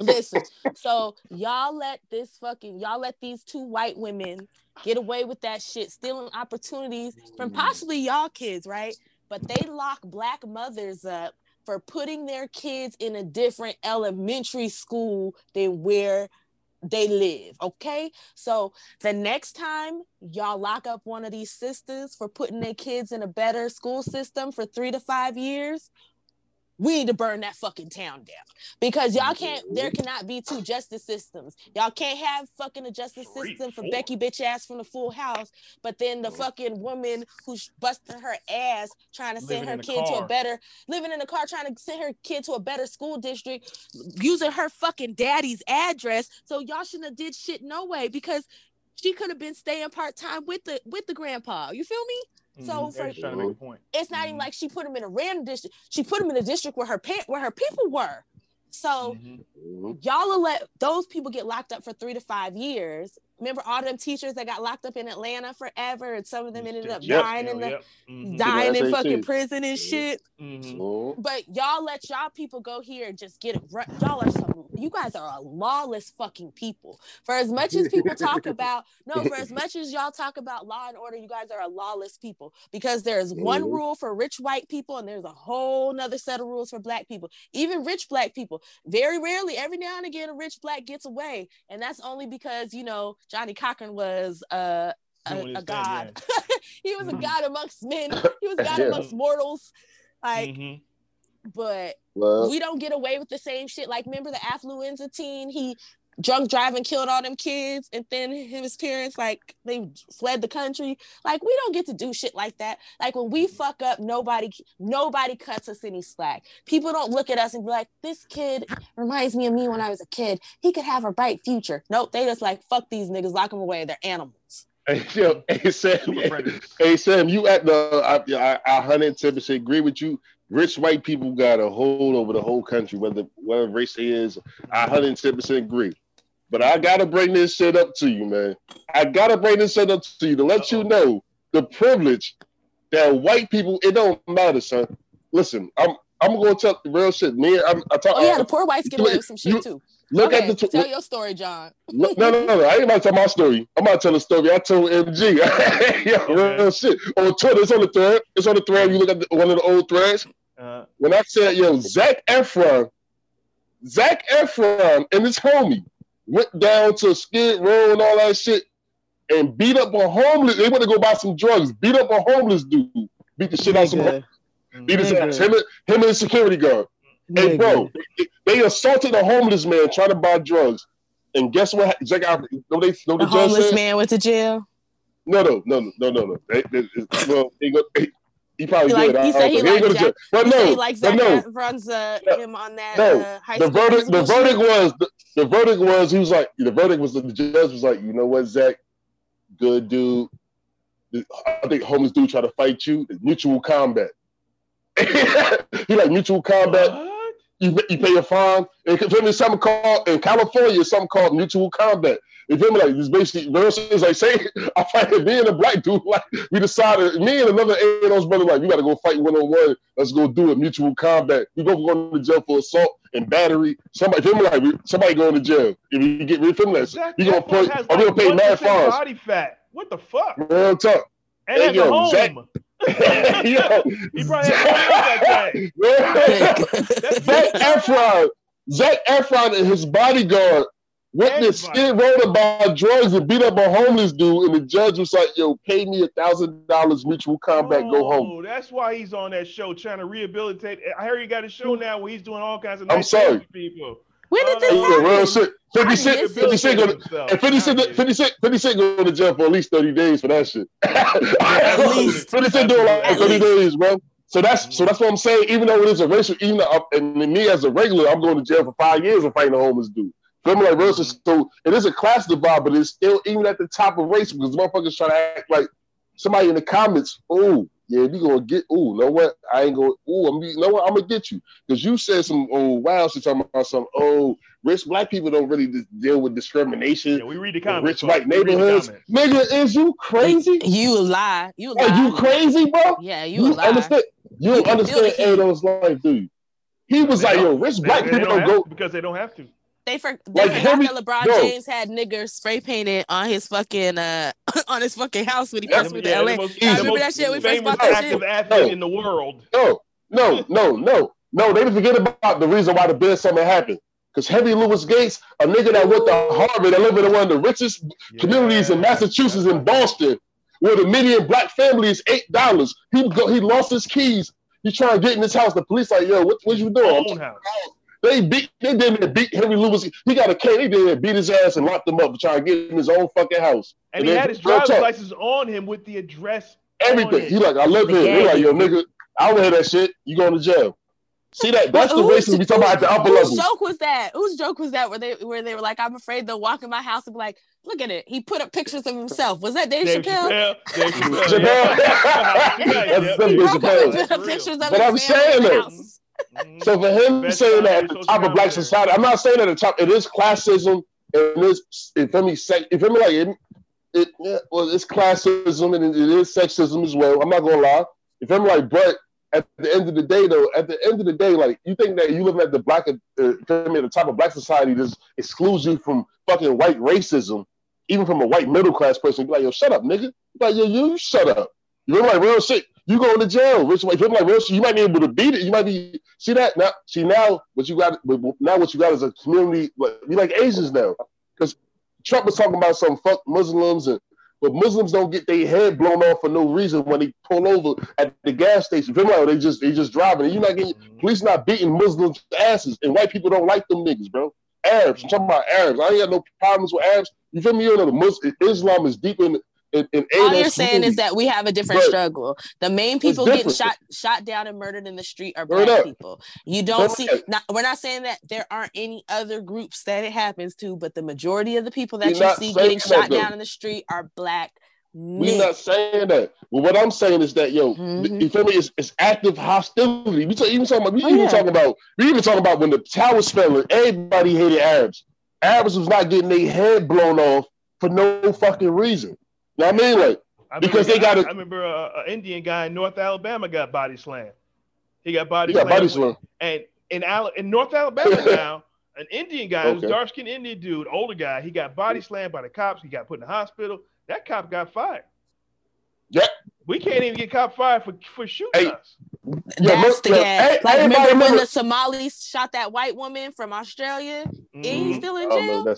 listen. So y'all let this fucking y'all let these two white women get away with that shit, stealing opportunities from mm. possibly y'all kids, right? But they lock black mothers up for putting their kids in a different elementary school than where they live. Okay. So the next time y'all lock up one of these sisters for putting their kids in a better school system for three to five years, we need to burn that fucking town down because y'all can't, there cannot be two justice systems. Y'all can't have fucking a justice system for. Becky bitch ass from the full house, but then the fucking woman who's busting her ass trying to send Living her kid to a better, living in a car trying to send her kid to a better school district, using her fucking daddy's address. So y'all shouldn't have did shit no way because she could have been staying part time with the with the grandpa. You feel me? So Mhm. for- They're just trying to make a point. It's not even Mhm. like she put him in a random district. She put him in a district where her pa- where her people were. So Mhm. Mhm. y'all will let those people get locked up for three to five years. Remember all them teachers that got locked up in Atlanta forever, and some of them ended up Yep. dying in the Yep. Mhm. dying in SAT. fucking prison and shit. Mhm. Mhm. But y'all let y'all people go here and just get it. Right. Y'all are some. You guys are a lawless fucking people. For as much as people talk about no, for as much as y'all talk about law and order, you guys are a lawless people because there is one rule for rich white people and there's a whole nother set of rules for black people. Even rich black people. Very rarely, every now and again, a rich black gets away, and that's only because you know Johnnie Cochran was uh, a, a thing, god. he was a Mhm. god amongst men. He was a god Yeah. amongst mortals. Like, Mhm. but Well, we don't get away with the same shit. Like, remember the affluenza teen? He drunk driving killed all them kids, and then his parents like they fled the country. Like, we don't get to do shit like that. Like when we mm-hmm. fuck up, nobody nobody cuts us any slack. People don't look at us and be like, "This kid reminds me of me when I was a kid. He could have a bright future." Nope, they just like, "Fuck these niggas, lock them away. They're animals." hey, yo, hey Sam, Super hey Sam, you at the I, I, I 110 percent agree with you. Rich white people got a hold over the whole country, whether whatever race they is. I 110 percent agree. But I gotta bring this shit up to you, man. I gotta bring this shit up to you to let you know the privilege that white people. It don't matter, son. Listen, I'm I'm gonna tell the real shit. Me, I'm, I talk. Oh yeah, the poor whites get away with some shit you- too. look okay, at the. tell your story, John. No, no, no, no. I ain't about to tell my story. I'm about to tell a story. I told MG. Yo, Okay. real shit. On Twitter, it's on the thread. It's on the thread. You look at the, one of the old threads. Uh, When I said, yo, Zac Efron, Zac Efron and his homie went down to Skid Row and all that shit and beat up a homeless. They went to go buy some drugs. Beat up a homeless dude. Beat the shit out of some. Nigga, Beat his ass. Him, him and the security guard. Hey, bro, they, they assaulted a homeless man trying to buy drugs. And guess what? Zac Efron, know they, know The the homeless said? man went to jail. No, no, no, no, no, no. They, they, well, he, go, he, he probably He like- did. I he don't said he know. ain't liked go to jail. Jack- But He said no, he likes but Zac no, Efron's uh, No. him on that No. uh, high the school verdict the verdict was the, the verdict was he was like the verdict was the judge was like you know what Zac good dude I think homeless dude try to fight you It's mutual combat he like mutual combat what? you, you pay a fine and for something called in California it's something called mutual combat you feel me? Like it's basically versus like say I fight me and a black dude like we decided me and another eight of those brothers like we gotta go fight one on one let's go do a mutual combat. We both going to jail for assault and battery. Somebody feel me? Like we, somebody going to jail. If you get rid from that Zach you gonna Efron pay has are we like gonna pay mad 1% fines. body fat. What the fuck? real talk. And Hey, has yo, a home. Zach- yo He probably had that. Day. Zac Efron, Zac Efron and his bodyguard witness Skid Row about drugs and beat up a homeless dude, and the judge was like, "Yo, pay me a thousand dollars, mutual combat, oh, go home." Oh, that's why he's on that show trying to rehabilitate. I heard he got a show hmm. now where he's doing all kinds of. Nice I'm sorry, people. When did uh, this happen? Real shit. 50 Cent, 50 Cent, go to, and 50 Cent, 50 Cent, 50 Cent go to jail for at least 30 days for that shit. At least. 50 Cent doing like 30 days, bro. So that's mm-hmm. so that's what I'm saying. Even though it is a racial, even though, and me as a regular, I'm going to jail for five years for fighting a homeless dude. Feel me? Like versus, mm-hmm. so it is a class divide, but it's still even at the top of race because motherfuckers trying to act like somebody in the comments. Oh, yeah, we gonna get. Oh, know what? I ain't going. Oh, I'm. You know what? I'm gonna get you because you said some. Oh, wow, she's talking about some. Oh, rich black people don't really deal with discrimination. Yeah, we read the comments. Rich white neighborhoods. Nigga, is you crazy? You lie. You lie. Are you crazy, bro? Yeah, you, you understand. You, you understand Ado's life, dude. He was they like, yo, rich black people don't, don't go because they don't have to. They, for, they like forgot that LeBron no. James had niggers spray painted on his fucking uh on his fucking house when he first went to LA. Most, remember that shit? We first bought that shit. athlete no. in the world. No, no, no, no, no. They didn't forget about the reason why the Beer Summit happened. Because Henry Louis Gates, a nigga that went to Harvard and lived in one of the richest yeah. communities in Massachusetts in Boston, where the median black family is eight dollars. He go, he lost his keys. He trying to get in his house. The police like, yo, what what you doing? They beat, they did beat Henry Louis. He got a cane. They did beat his ass and locked him up, trying to get in his own fucking house. And, and he had his driver's license on him with the address. Everything. He like, I live here. He like, yo, nigga, I don't hear that shit. You going to jail? See that? That's the racism we talking about at the upper level. Whose joke was that? Whose joke was that? Where they where they were like, I'm afraid they'll walk in my house and be like, look at it. He put up pictures of himself. Was that Dave, Dave Chappelle? Chappelle. Dave Chappelle. Chappelle. That's Chappelle. Pictures of but I'm saying it. So for him Best saying that at the top of black society, I'm not saying at the top. It is classism, and it's If me. Sex, it me like it, it well, it's classism and it, it is sexism as well. I'm not gonna lie. If I'm like, but at the end of the day, though, at the end of the day, like you think that you living at the black, uh, at the top of black society, just excludes you from fucking white racism, even from a white middle class person. Be like, yo, shut up, nigga. Be like, yo, you shut up. You're like real shit you going to jail. Rich people like real shit. you might be able to beat it. You might be see that now. See now what you got. Now what you got is a community. Be like Asians now, because Trump was talking about some fuck Muslims and. But Muslims don't get their head blown off for no reason when they pull over at the gas station. Like they just they just driving. And you're not getting mm-hmm. police not beating Muslims asses, and white people don't like them niggas, bro. Arabs, I'm talking about Arabs. I ain't got no problems with Arabs. You feel me? You know, the Muslim, Islam is deep in in, in all you're saying is that we have a different struggle. The main people getting shot shot down and murdered in the street are black people. You don't see. Not, we're not saying that there aren't any other groups that it happens to, but the majority of the people that we're you see getting shot down in the street are black. We're not saying that. Well, what I'm saying is that yo, mm-hmm. you feel me? It's, it's active hostility. We talk, even talking about. We oh, even yeah. talking about. We even talking about when the towers fell. Everybody hated Arabs. Arabs was not getting their head blown off for no fucking reason. You I mean? Like, I because they got I remember an Indian guy in North Alabama got body slammed. He got body he got slammed. Body slammed. And in, Al- in North Alabama now, an Indian guy, okay. dark skinned Indian dude, older guy, he got body slammed by the cops. He got put in the hospital. That cop got fired. Yeah. We can't even get cop fired for, for shooting hey. us. That's the guy. like, remember, remember when the Somalis shot that white woman from Australia? Mm-hmm. He's still in jail.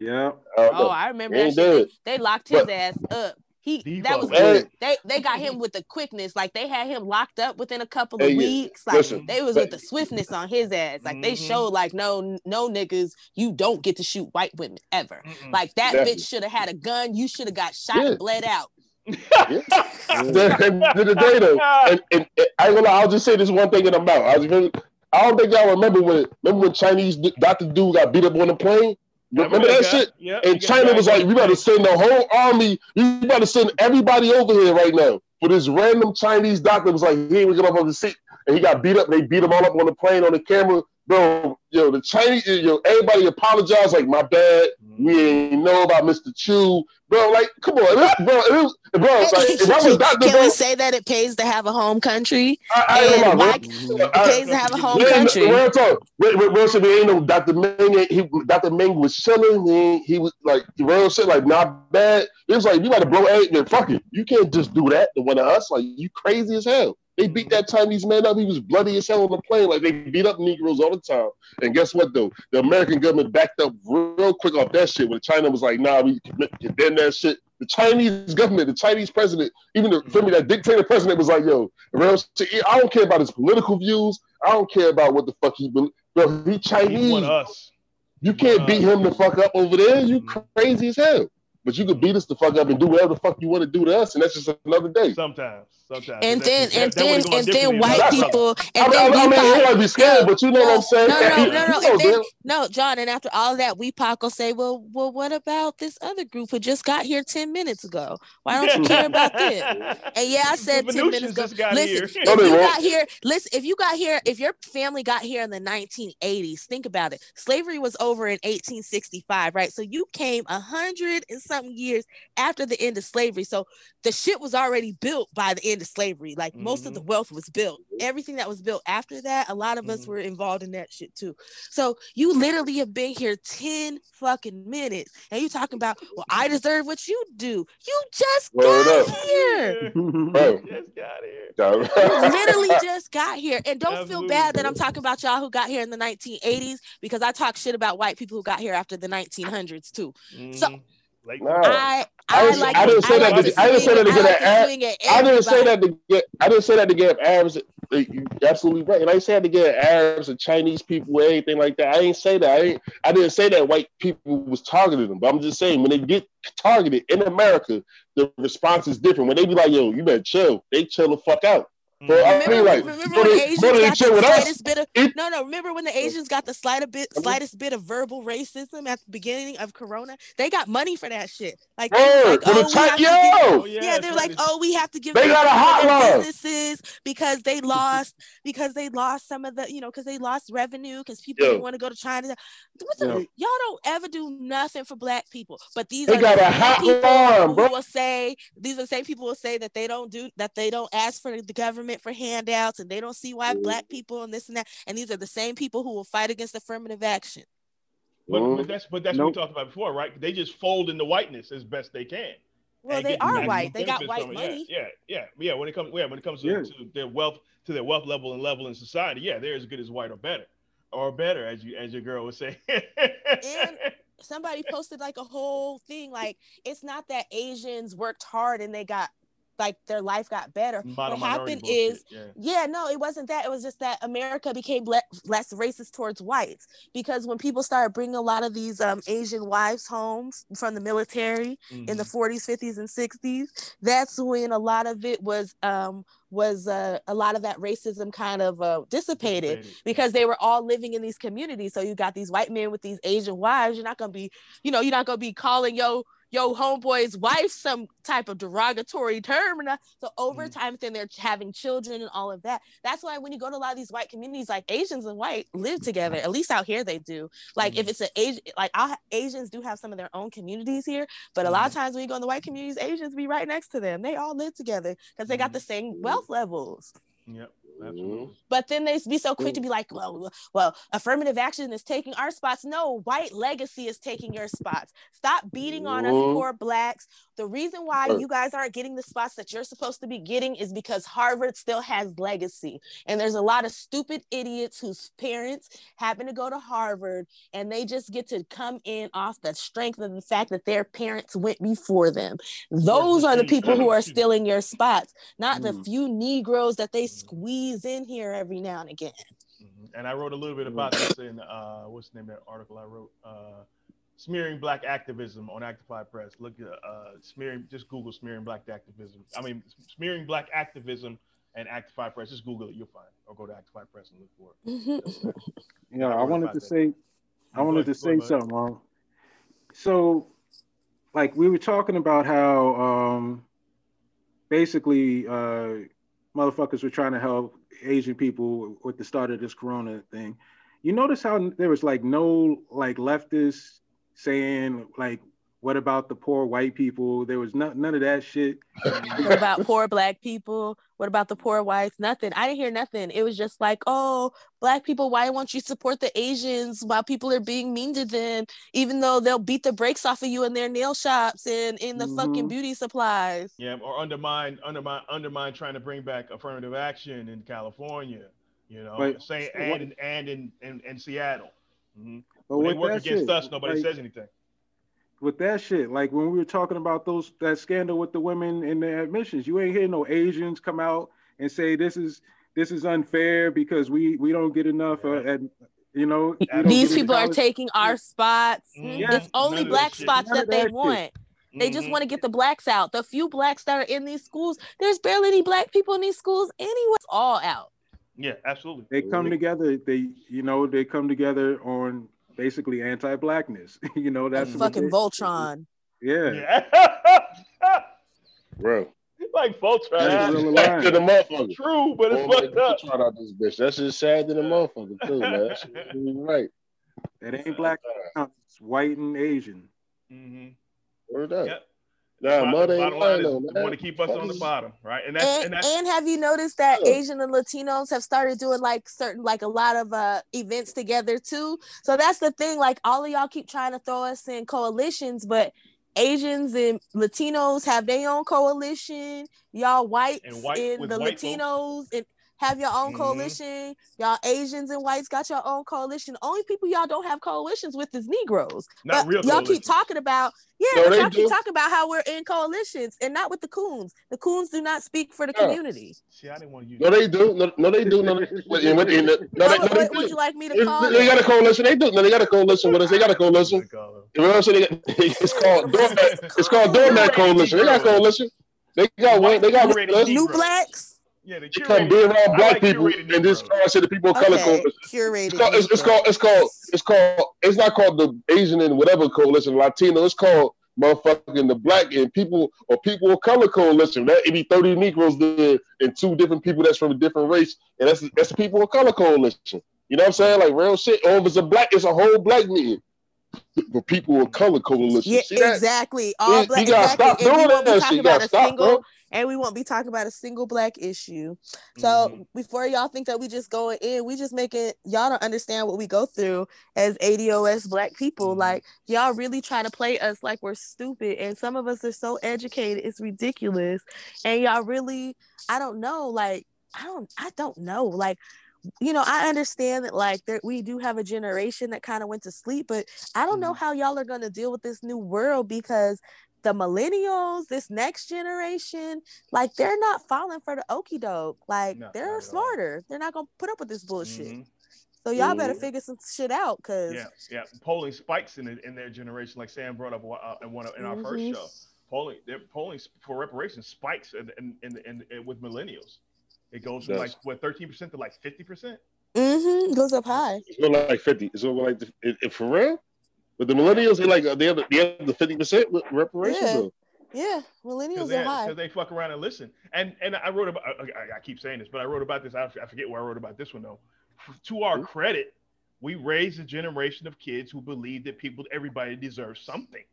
Yeah. Uh, oh, I remember that shit. They, they, locked his but, ass up. He that was good. They they got him with the quickness. Like they had him locked up within a couple of hey, weeks. Like listen, they was with the swiftness on his ass. Like mm-hmm. they showed like no no niggas, you don't get to shoot white women ever. Mm-mm. Like that Definitely. bitch should have had a gun. You should have got shot yeah. and bled out. yeah. the, the day though, and, and, and I gonna I'll just say this one thing in the mouth. I, was, I don't think y'all remember when remember when Chinese Dr. Dude got beat up on the plane. Remember that shit? Yep, and China was like, "We got to send the whole army. We got to send everybody over here right now." For this random Chinese doctor was like, "Here we get up on the seat," and he got beat up. They beat him all up on the plane on the camera bro, yo, the Chinese, yo, everybody apologized. like, my bad, we ain't know about Mr. Chu, bro, like, come on, bro, this, bro, like, if I was Dr. Can bro, we say that it pays to have a home country? I, I and why it pays to have a home country? Real talk, real, shit, ain't no Dr. Meng, he, Dr. Meng was chilling, he, he was, like, real shit, like, not bad, it was like, you got to blow eight, man, fuck it, you can't just do that to one of us, like, you crazy as hell. They beat that Chinese man up. He was bloody as hell on the plane. Like they beat up Negroes all the time. And guess what though? The American government backed up real quick off that shit when China was like, nah, we condemn that shit. The Chinese government, the Chinese president, even the for me, that dictator president was like, yo, I don't care about his political views. I don't care about what the fuck he believe. Bro, he Chinese. He us. You can't beat him the fuck up over there. You mm-hmm. crazy as hell. But you could beat us the fuck up and do whatever the fuck you want to do to us, and that's just another day. Sometimes, sometimes. And then, and then, and then, white people, and I then I mean, I might be scared, but you know what I'm saying. No, no, no, no, no. Then, no, John. And after all that, we Pac will say, "Well, well, what about this other group who just got here ten minutes ago? Why don't you care about them?" And yeah, I said ten minutes ago. Listen, here. if no, you got here, listen, if you got here, if your family got here in the 1980s, think about it. Slavery was over in 1865, right? So you came a hundred and something years after the end of slavery. So the shit was already built by the end of slavery. Like mm-hmm. most of the mm-hmm. wealth was built. Everything that was built after that, a lot of mm-hmm. us were involved in that shit too. So you literally have been here 10 fucking minutes and you talking about, well, I deserve what you do. You just Word got up. here. Bro. just got here. literally just got here. And don't Absolutely. feel bad that I'm talking about y'all who got here in the 1980s because I talk shit about white people who got here after the 1900s too. Mm-hmm. So like, no. I, I, I, like I didn't say that. To, I didn't say that to get Arab. I didn't say that to get. I didn't say that to get Arabs. You're absolutely right. And I said to get Arabs and Chinese people, or anything like that. I didn't say that. I didn't, I didn't say that white people was targeting them. But I'm just saying when they get targeted in America, the response is different. When they be like, "Yo, you better chill," they chill the fuck out. So remember, I mean, like, remember when the Asians got the slightest bit of it, no, no. Remember when the oh. Asians got the slightest bit, oh. slightest bit of verbal racism at the beginning of Corona? They got money for that shit. Like, like oh, we have to give, oh, yeah, yeah they're like, oh, we have to give they got a hotline businesses because they lost because they lost some of the you know because they lost revenue because people didn't want to go to China. The, y'all don't ever do nothing for black people, but these they are got the a hotline, bro. will say these are the same people will say that they don't do that they don't ask for the government government for handouts and they don't see why mm-hmm. black people and this and that. And these are the same people who will fight against affirmative action. But, but mm-hmm. that's but that's nope. what we talked about before, right? They just fold into whiteness as best they can. Well, they are white. They got white money. Yeah, yeah, yeah, yeah. When it comes, yeah, when it comes to, yeah. to, their wealth, to their wealth level and level in society, yeah, they're as good as white or better, or better, as you as your girl would say. and somebody posted like a whole thing, like it's not that Asians worked hard and they got like their life got better. Bottom what happened is, yeah. yeah. no, it wasn't that. It was just that America became le- less racist towards whites because when people started bringing a lot of these um, Asian wives home from the military mm-hmm. in the 40s, mm-hmm. 50s, and 60s, that's when a lot of it was um, was uh, a lot of that racism kind of uh, dissipated, dissipated because they were all living in these communities. So you got these white men with these Asian wives. You're not gonna be, you know, you're not gonna be calling yo yo homeboy's wife some type of derogatory term. And so over mm. time, then they're having children and all of that. That's why when you go to a lot of these white communities, like Asians and white live together. At least out here they do. Like mm. if it's an Asian, like I'll, Asians do have some of their own communities here, but a lot of mm. times when you go in the white communities, Asians be right next to them. They all live together because they got the same wealth levels. Yep. Absolutely. Mm-hmm. But then they be so quick to be like, well, well, affirmative action is taking our spots. No, white legacy is taking your spots. Stop beating on us poor blacks. The reason why you guys aren't getting the spots that you're supposed to be getting is because Harvard still has legacy. And there's a lot of stupid idiots whose parents happen to go to Harvard and they just get to come in off the strength of the fact that their parents went before them. Those are the people who are stealing your spots, not the mm. few Negroes that they squeeze in here every now and again. Mm-hmm. And I wrote a little bit about this in uh, what's the name of that article I wrote? Uh, smearing black activism on Actify Press. Look at uh, smearing, just Google smearing black activism. I mean, smearing black activism and Actify Press. Just Google it, you'll find it. Or go to Actify Press and look for it. yeah, I, I wanted to that. say, I wanted to say something. Um, so, like we were talking about how um, basically uh, motherfuckers were trying to help Asian people with the start of this Corona thing. You notice how there was like no like leftists saying like what about the poor white people? There was not, none of that shit. what about poor black people? What about the poor whites? Nothing. I didn't hear nothing. It was just like, oh, black people, why won't you support the Asians while people are being mean to them, even though they'll beat the brakes off of you in their nail shops and in the mm-hmm. fucking beauty supplies. Yeah, or undermine, undermine, undermine trying to bring back affirmative action in California, you know, but, saying and, in, and in, in, in Seattle. Mm-hmm. But when they work against shit, us, nobody like, says anything with that shit. Like when we were talking about those that scandal with the women in the admissions, you ain't hear no Asians come out and say this is this is unfair because we we don't get enough. Uh, at, you know, these people are taking our spots. Mm-hmm. Yeah. It's only black spots that, that they want. They mm-hmm. just want to get the blacks out. The few blacks that are in these schools, there's barely any black people in these schools anyway. It's all out. Yeah, absolutely. They come together. They, you know, they come together on basically anti-blackness. you know, that's fucking Voltron. Yeah. yeah. Bro. Like Voltron. That's to the motherfucker. True, but it's fucked up. Voltron out this bitch. That's just sad to the motherfucker too, man. That's right. It ain't black. It's white and Asian. Mm-hmm. Word up. Yep. Nah, mother ain't lying though, man. Want to keep us on the bottom, right? And that's, and, and, that's, and have you noticed that yeah. Asian and Latinos have started doing like certain, like a lot of uh events together too? So that's the thing. Like all of y'all keep trying to throw us in coalitions, but Asians and Latinos have their own coalition. Y'all whites and, white, and the Latinos folks. and have your own mm-hmm. coalition. Y'all Asians and whites got your own coalition. Only people y'all don't have coalitions with is Negroes. Not but real y'all keep talking about, yeah, no, y'all do. keep talking about how we're in coalitions and not with the coons. The coons do not speak for the yeah. community. See, I didn't want to use No, they do. No, no they do. No, they, no, they, no, they, what, what would you like me to call They got a coalition. They do. No, they got a coalition with us. They got a coalition. You know what I'm saying? It's called doormat. It's called doormat coalition. They got a coalition. They got They got new blacks. Yeah, they come be around black like people and this car said the people of color coalition. Curated. It's called, it's, it's called, it's called, it's called, it's not called the Asian and whatever coalition, Latino. It's called motherfucking the black and people or people of color coalition. That it be 30 Negroes there and two different people that's from a different race. And that's that's the people of color coalition. You know what I'm saying? Like real shit. Or if it's a black, it's a whole black meeting. The people of color coalition. Yeah, exactly. All black. You gotta exactly. stop doing that shit. You gotta stop, single, bro and we won't be talking about a single black issue. So mm-hmm. before y'all think that we just going in, we just make it y'all don't understand what we go through as ADOS black people. Mm-hmm. Like y'all really try to play us like we're stupid, and some of us are so educated, it's ridiculous. And y'all really, I don't know, like I don't, I don't know, like you know, I understand that like there, we do have a generation that kind of went to sleep, but I don't know mm-hmm. how y'all are going to deal with this new world because the millennials, this next generation, like they're not falling for the okey doke. Like no, they're smarter. They're not gonna put up with this bullshit. Mm-hmm. So y'all better figure some shit out, cause yeah, yeah, polling spikes in in their generation, like Sam brought up uh, in one of, in our mm-hmm. first show. Polling, their polling for reparations spikes in in, in, in, in with millennials. It goes from like what thirteen percent to like fifty percent. Mm-hmm. It goes up high. It's like fifty. It's over like it, it, for real. But the millennials, they like they have the, they have the fifty percent reparations. Yeah. Yeah, millennials they, are high because they fuck around and listen. And and I wrote about. I, I keep saying this, but I wrote about this. I, I forget where I wrote about this one though. To our mm-hmm. credit, we raised a generation of kids who believe that people, everybody deserves something.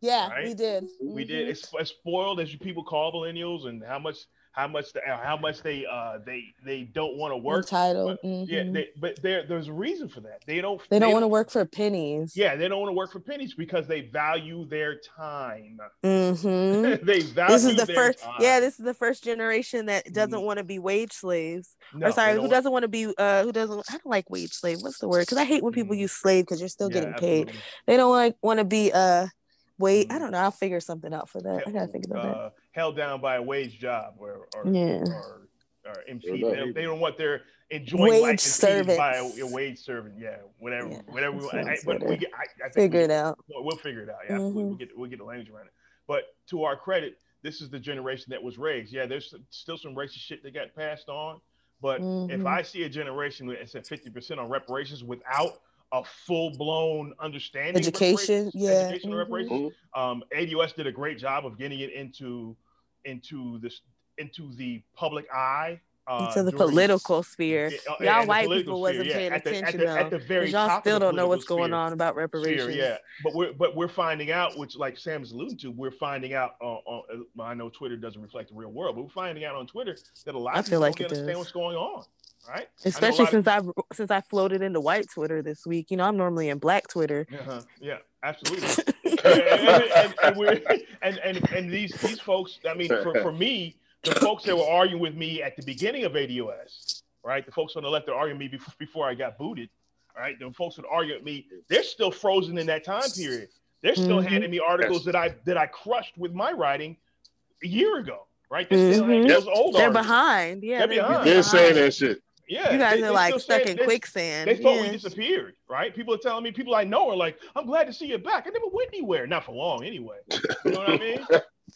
Yeah, right? we did. We mm-hmm. did. It's, it's spoiled as you people call millennials, and how much how much the, how much they uh they they don't want to work. But, mm-hmm. Yeah, they, but there there's a reason for that. They don't. They, don't want to work for pennies. Yeah, they don't want to work for pennies because they value their time. Mm-hmm. they value. This is the first. Time. Yeah, this is the first generation that doesn't mm-hmm. want to be wage slaves. No, or sorry, who doesn't want to be uh who doesn't I don't like wage slave. What's the word? Because I hate when people mm-hmm. use slave because you're still yeah, getting paid. Absolutely. They don't like want to be uh wait. I mm-hmm. don't know. I'll figure something out for that. I gotta think about uh, that held down by a wage job or or, yeah. or, or MP. They, they, don't want their enjoying wage life by a, a, wage servant. Yeah, whatever, yeah, whatever. We, I, but we get, I, I figure we, it out. We'll figure it out. Yeah, mm-hmm. we'll get we'll get the language around it. But to our credit, this is the generation that was raised. Yeah, there's still some racist shit that got passed on. But mm-hmm. if I see a generation that said 50% on reparations without a full blown understanding education, yeah, education mm-hmm. reparations, um, ADOS did a great job of getting it into into this into the public eye Uh, to the during- political sphere. Uh, Y'all white people wasn't sphere, yeah, paying at the- at attention the- at the y'all top of the still don't know what's political going on about Sphere, reparations. yeah, but we're but we're finding out, which like Sam's alluding to, we're finding out. Uh, uh, I know Twitter doesn't reflect the real world, but we're finding out on Twitter that a lot I of feel people like don't understand does. what's going on. Right? Especially lot of- since I since I floated into white Twitter this week. You know, I'm normally in black Twitter. Uh-huh. Yeah, absolutely. and, and, and, and, we're, and, and and these these folks, I mean, for, for me, the folks that were arguing with me at the beginning of ADOS, right? The folks on the left that arguing with me before, before I got booted, right? The folks that argue with me, they're still frozen in that time period. They're still Mhm. handing me articles that I that I crushed with my writing a year ago, right? They're still handing Mhm. those old They're articles. behind. Yeah, They're they're behind. They're saying that shit. Yeah, You guys they- are they like still stuck in they- quicksand. they thought we disappeared, right? People are telling me, people I know are like, I'm glad to see you back. I never went anywhere. Not for long, anyway. You know what I mean?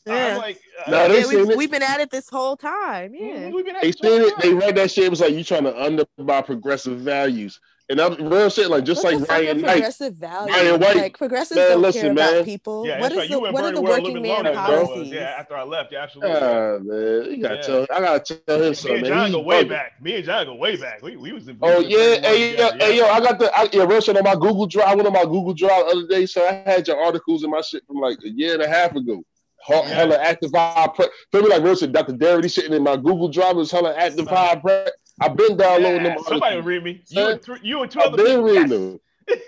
Yeah. I'm like, uh, Nah, they Yeah, seen we've, it. we've been at it this whole time. Yeah. mhm, we've been at They this seen it. They time. read that shit. It was like you trying to underbuy progressive values, and I'm real shit. Like just What like the fuck Ryan Knight. progressive values? Ryan White. Like progressives Man, don't listen, care man. about people. Yeah, what that's is right. the You and what are the a little working bit man longer than I was. policies? Yeah, after I left, yeah, absolutely. Ah man, you gotta Yeah. tell. I gotta tell him me something. and man. John He go way bugging. back. Me and John go way back. We, we was in. Oh was in yeah, hey yo, together, hey yo, I got the I, yeah, real shit on my Google Drive. I went on my Google Drive the other day, so I had your articles and my shit from like a year and a half ago. He- Yeah. Hella active vibe prep. Feel me like real shit. Dr. Derry sitting in my Google Drive was hella active vibe prep. I've been downloading Yeah, them. somebody articles. read me. You and, three, you and two I've other been people. reading Yes. them.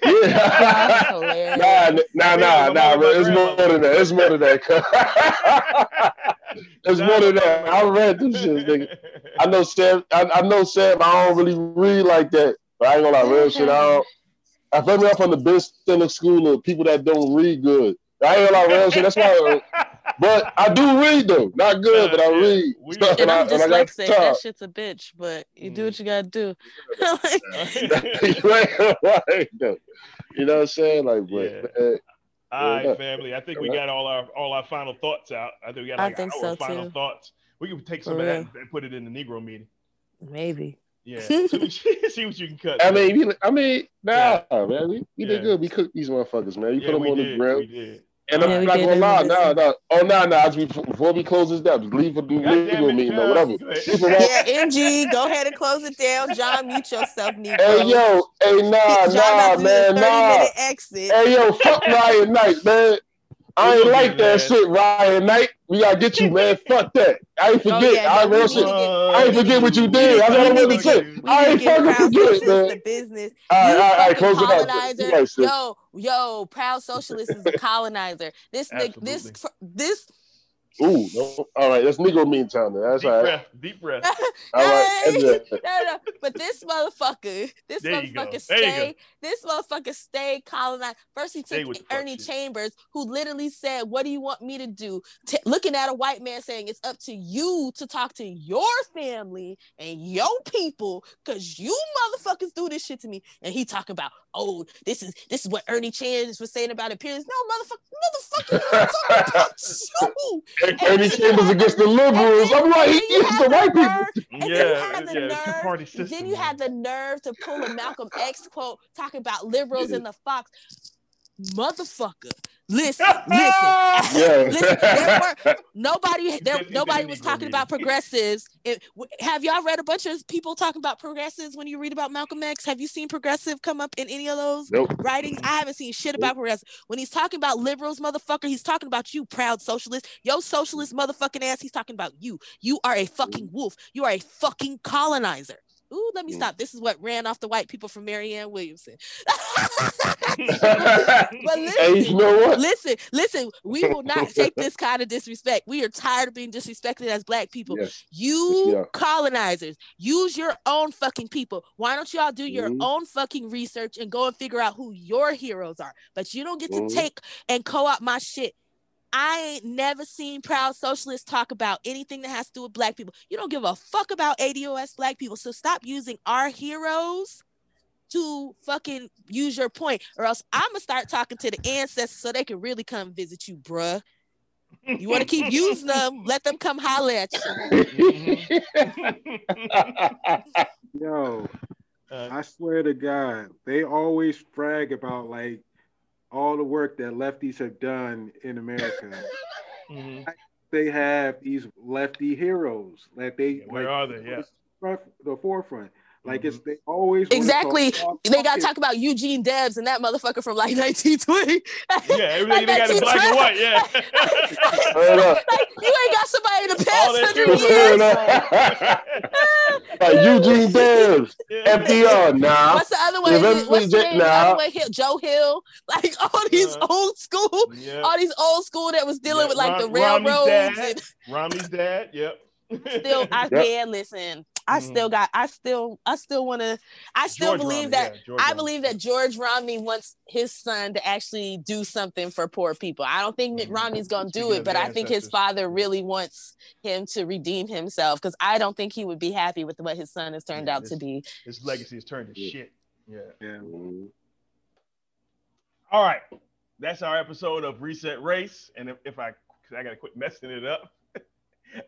Yeah. nah, nah, nah, nah, bro. It's more than that. It's more than that. it's more than that. I read them shit, nigga. I know Sam. I, I know Sam. I don't really read like that, but I ain't gonna lie, real shit. I don't. I feel me up on the Ben Stiller school of people that don't read good. I ain't gonna lie, real shit. That's why. But I do read though, not good, but I Yeah, read. we- stuff And I, I'm and I got dyslexic. time. That shit's a bitch, but you do mm. what you gotta do. you right. You know what I'm saying? Like, but Yeah. man, All Yeah. right, family. I think we got all our all our final thoughts out. I think we got I like think our so, final too. thoughts. We can take For some of that real. and put it in the Negro meeting. Maybe. Yeah, see what, you can cut. I man. mean, we, I mean, nah, man, we, we Yeah. did good. We cooked these motherfuckers, man. We yeah, put them we on did. the grill. We did. And Yeah, I'm we not did gonna lie, no, business. no. Oh, no, no. As we, before we close this down, leave for the God damn legal it, meeting yeah. or whatever. Go ahead. People want- Yeah, MG, go ahead and close it down. John, mute yourself, Negro. Hey, yo, hey, nah, John nah, about to do a man, nah. exit. Hey, yo, fuck Ryan Knight, man. I ain't like that his ass. shit, Ryan Knight. We gotta get you, man. fuck that. I ain't Oh, forget. yeah, I, no, real need shit. To get- I ain't forget what you did. need- That's we all I need want to to say. I ain't fucking proud forget, socialists man. the business. All right, you all right, all right, fucking close it out. colonizer. Yo, yo, proud socialist is a colonizer. This nigga, this this Ooh, no. All right, that's Negro mean time. Then. That's Deep all right. breath. Deep breath. All right. Hey, that's no, no, but this motherfucker, this There motherfucker There you go. stay, this motherfucker stay colonized. First, he took with the Ernie shit. Chambers, who literally said, "What do you want me to do?" T- looking at a white man saying, "It's up to you to talk to your family and your people, cause you motherfuckers do this shit to me." And he talking about, "Oh, this is this is what Ernie Chambers was saying about appearance." No, motherfucker, motherfucker, talking about you. Ernie Chambers against the liberals. I'm like, he And then you against have the the white people. nerve- and then you Yeah, had yeah. nerve- Two party system. then you had the nerve to pull a Malcolm X quote talking about liberals in the Fox. Motherfucker. Listen, listen. Listen there were, nobody there, nobody was talking about progressives. It- w- have y'all read a bunch of people talking about progressives when you read about Malcolm X? Have you seen progressive come up in any of those Nope. writings? I haven't seen shit about progressive. When he's talking about liberals, motherfucker, he's talking about you, proud socialist. Yo, socialist motherfucking ass, he's talking about you. You are a fucking mm. wolf. You are a fucking colonizer. Ooh, let me Mm. stop. This is what ran off the white people from Marianne Williamson. but listen, Hey, you know what? listen, listen, we will not take this kind of disrespect. We are tired of being disrespected as black people. Yes. You we are. colonizers, use your own fucking people. Why don't y'all do your Mhm. own fucking research and go and figure out who your heroes are? But you don't get to Mhm. take and co-op my shit. I ain't never seen proud socialists talk about anything that has to do with black people. You don't give a fuck about ADOS black people. So stop using our heroes to fucking use your point, or else I'm gonna start talking to the ancestors so they can really come visit you, bruh. You want to keep using them? Let them come holler at you. Yo, Uh, I swear to God, they always brag about like all the work that lefties have done in America. mhm. they have these lefty heroes. Like they where like, are they? Yeah. front, the forefront. Like it's they always exactly. They got to talk about Eugene Debs and that motherfucker from like 1920. yeah, everything like they got in black and white. Yeah, like, you ain't got somebody in the past hundred years. like Eugene Debs, yeah. FDR. Nah. What's the other one? What's the name? Nah. Other one? Joe Hill. Like all these uh, old school, yeah. all these old school that was dealing yeah. with like Ron, the railroads. Romney's dad. And... Romney's dad. Yep. Still, I yep. can listen. I mm-hmm. still got I still I still want to I still George believe Romney, that yeah, I Romney. believe that George Romney wants his son to actually do something for poor people. I don't think Mitt mm-hmm. Romney's going to do it, but I think his father really wants him to redeem himself cuz I don't think he would be happy with what his son has turned yeah, out this, to be. His legacy has turned to yeah. shit. Yeah. Yeah. All right. That's our episode of Reset Race and if, if I I got to quit messing it up.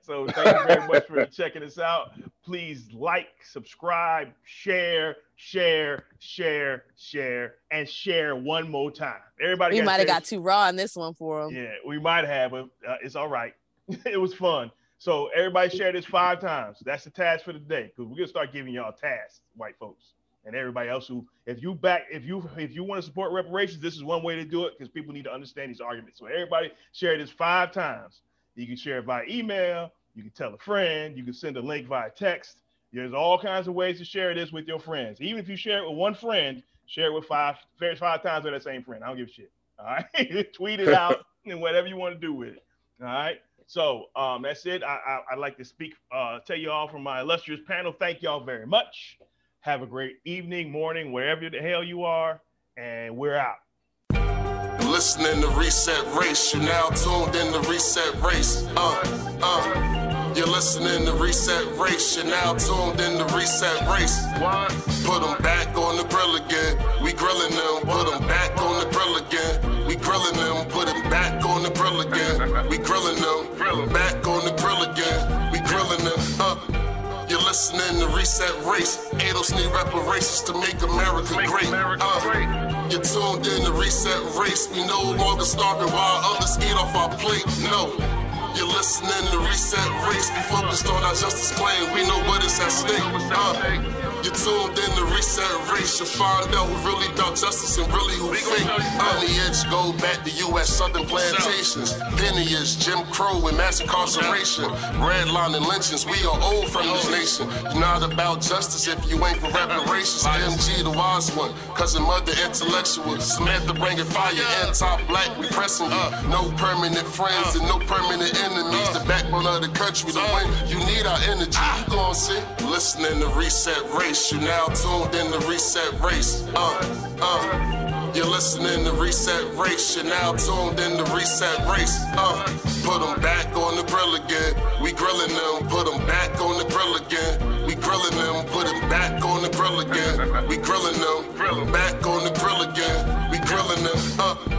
So thank you very much for checking us out. Please like, subscribe, share, share, share, share, and share one more time. Everybody, we might have got too raw on this one for them. Yeah, we might have, but uh, it's all right. it was fun. So everybody share this five times. That's the task for the day because we're gonna start giving y'all tasks, white folks, and everybody else who, if you back, if you if you want to support reparations, this is one way to do it because people need to understand these arguments. So everybody share this five times. You can share it via email. You can tell a friend. You can send a link via text. There's all kinds of ways to share this with your friends. Even if you share it with one friend, share it with five, five times with that same friend. I don't give a shit. All right, tweet it out and whatever you want to do with it. All right. So um, that's it. I, I, would like to speak, uh, tell you all from my illustrious panel. Thank y'all very much. Have a great evening, morning, wherever the hell you are, and we're out listening to Reset Race. You now tuned in to Reset Race. Uh, uh. You're listening to Reset Race. You're now tuned in to Reset Race. Put them back on the grill again. We grilling them. Put them back on the grill again. We grilling them. Listening to Reset Race. ADOS need reparations to make America great. Uh, you're tuned in to Reset Race. We no longer starving while others eat off our plate. No. You're listening to Reset Race. We focused on our justice claim. We know what is at stake. Uh, you tuned in to Reset Race, you'll find out who really about justice and really who fake. On the edge, go back to U.S. Southern plantations. Lineage, Jim Crow, and mass incarceration. Redlining lynchings, we are old from this nation. You're not about justice if you ain't for reparations. MG, the wise one, cousin mother intellectual. Samantha bringing fire, anti-black, we pressing you. No permanent friends and no permanent enemies. The backbone of the country, the win, you need our energy. You gon' see? Listening to Reset Race race. You now tuned in to Reset Race. Uh, uh. You're listening to Reset Race. You're now tuned in to Reset Race. Uh, put them back on the grill again. We grilling them. Put them back on the grill again. We grilling them. Put them back on the grill again. We grilling them. Back on the grill again. We grilling them. Uh.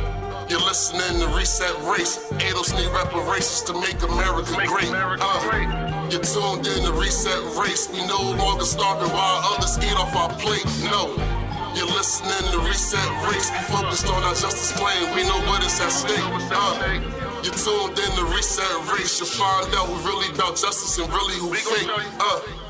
You're listening to Reset Race. ADOS need reparations to make America great. Uh, you're tuned in to Reset Race. We no longer starving while others eat off our plate. No. You're listening to Reset Race. We focused on our justice claim. We know what is at stake. Uh, you're tuned in to Reset Race. You'll find out who really about justice and really who fake. Uh,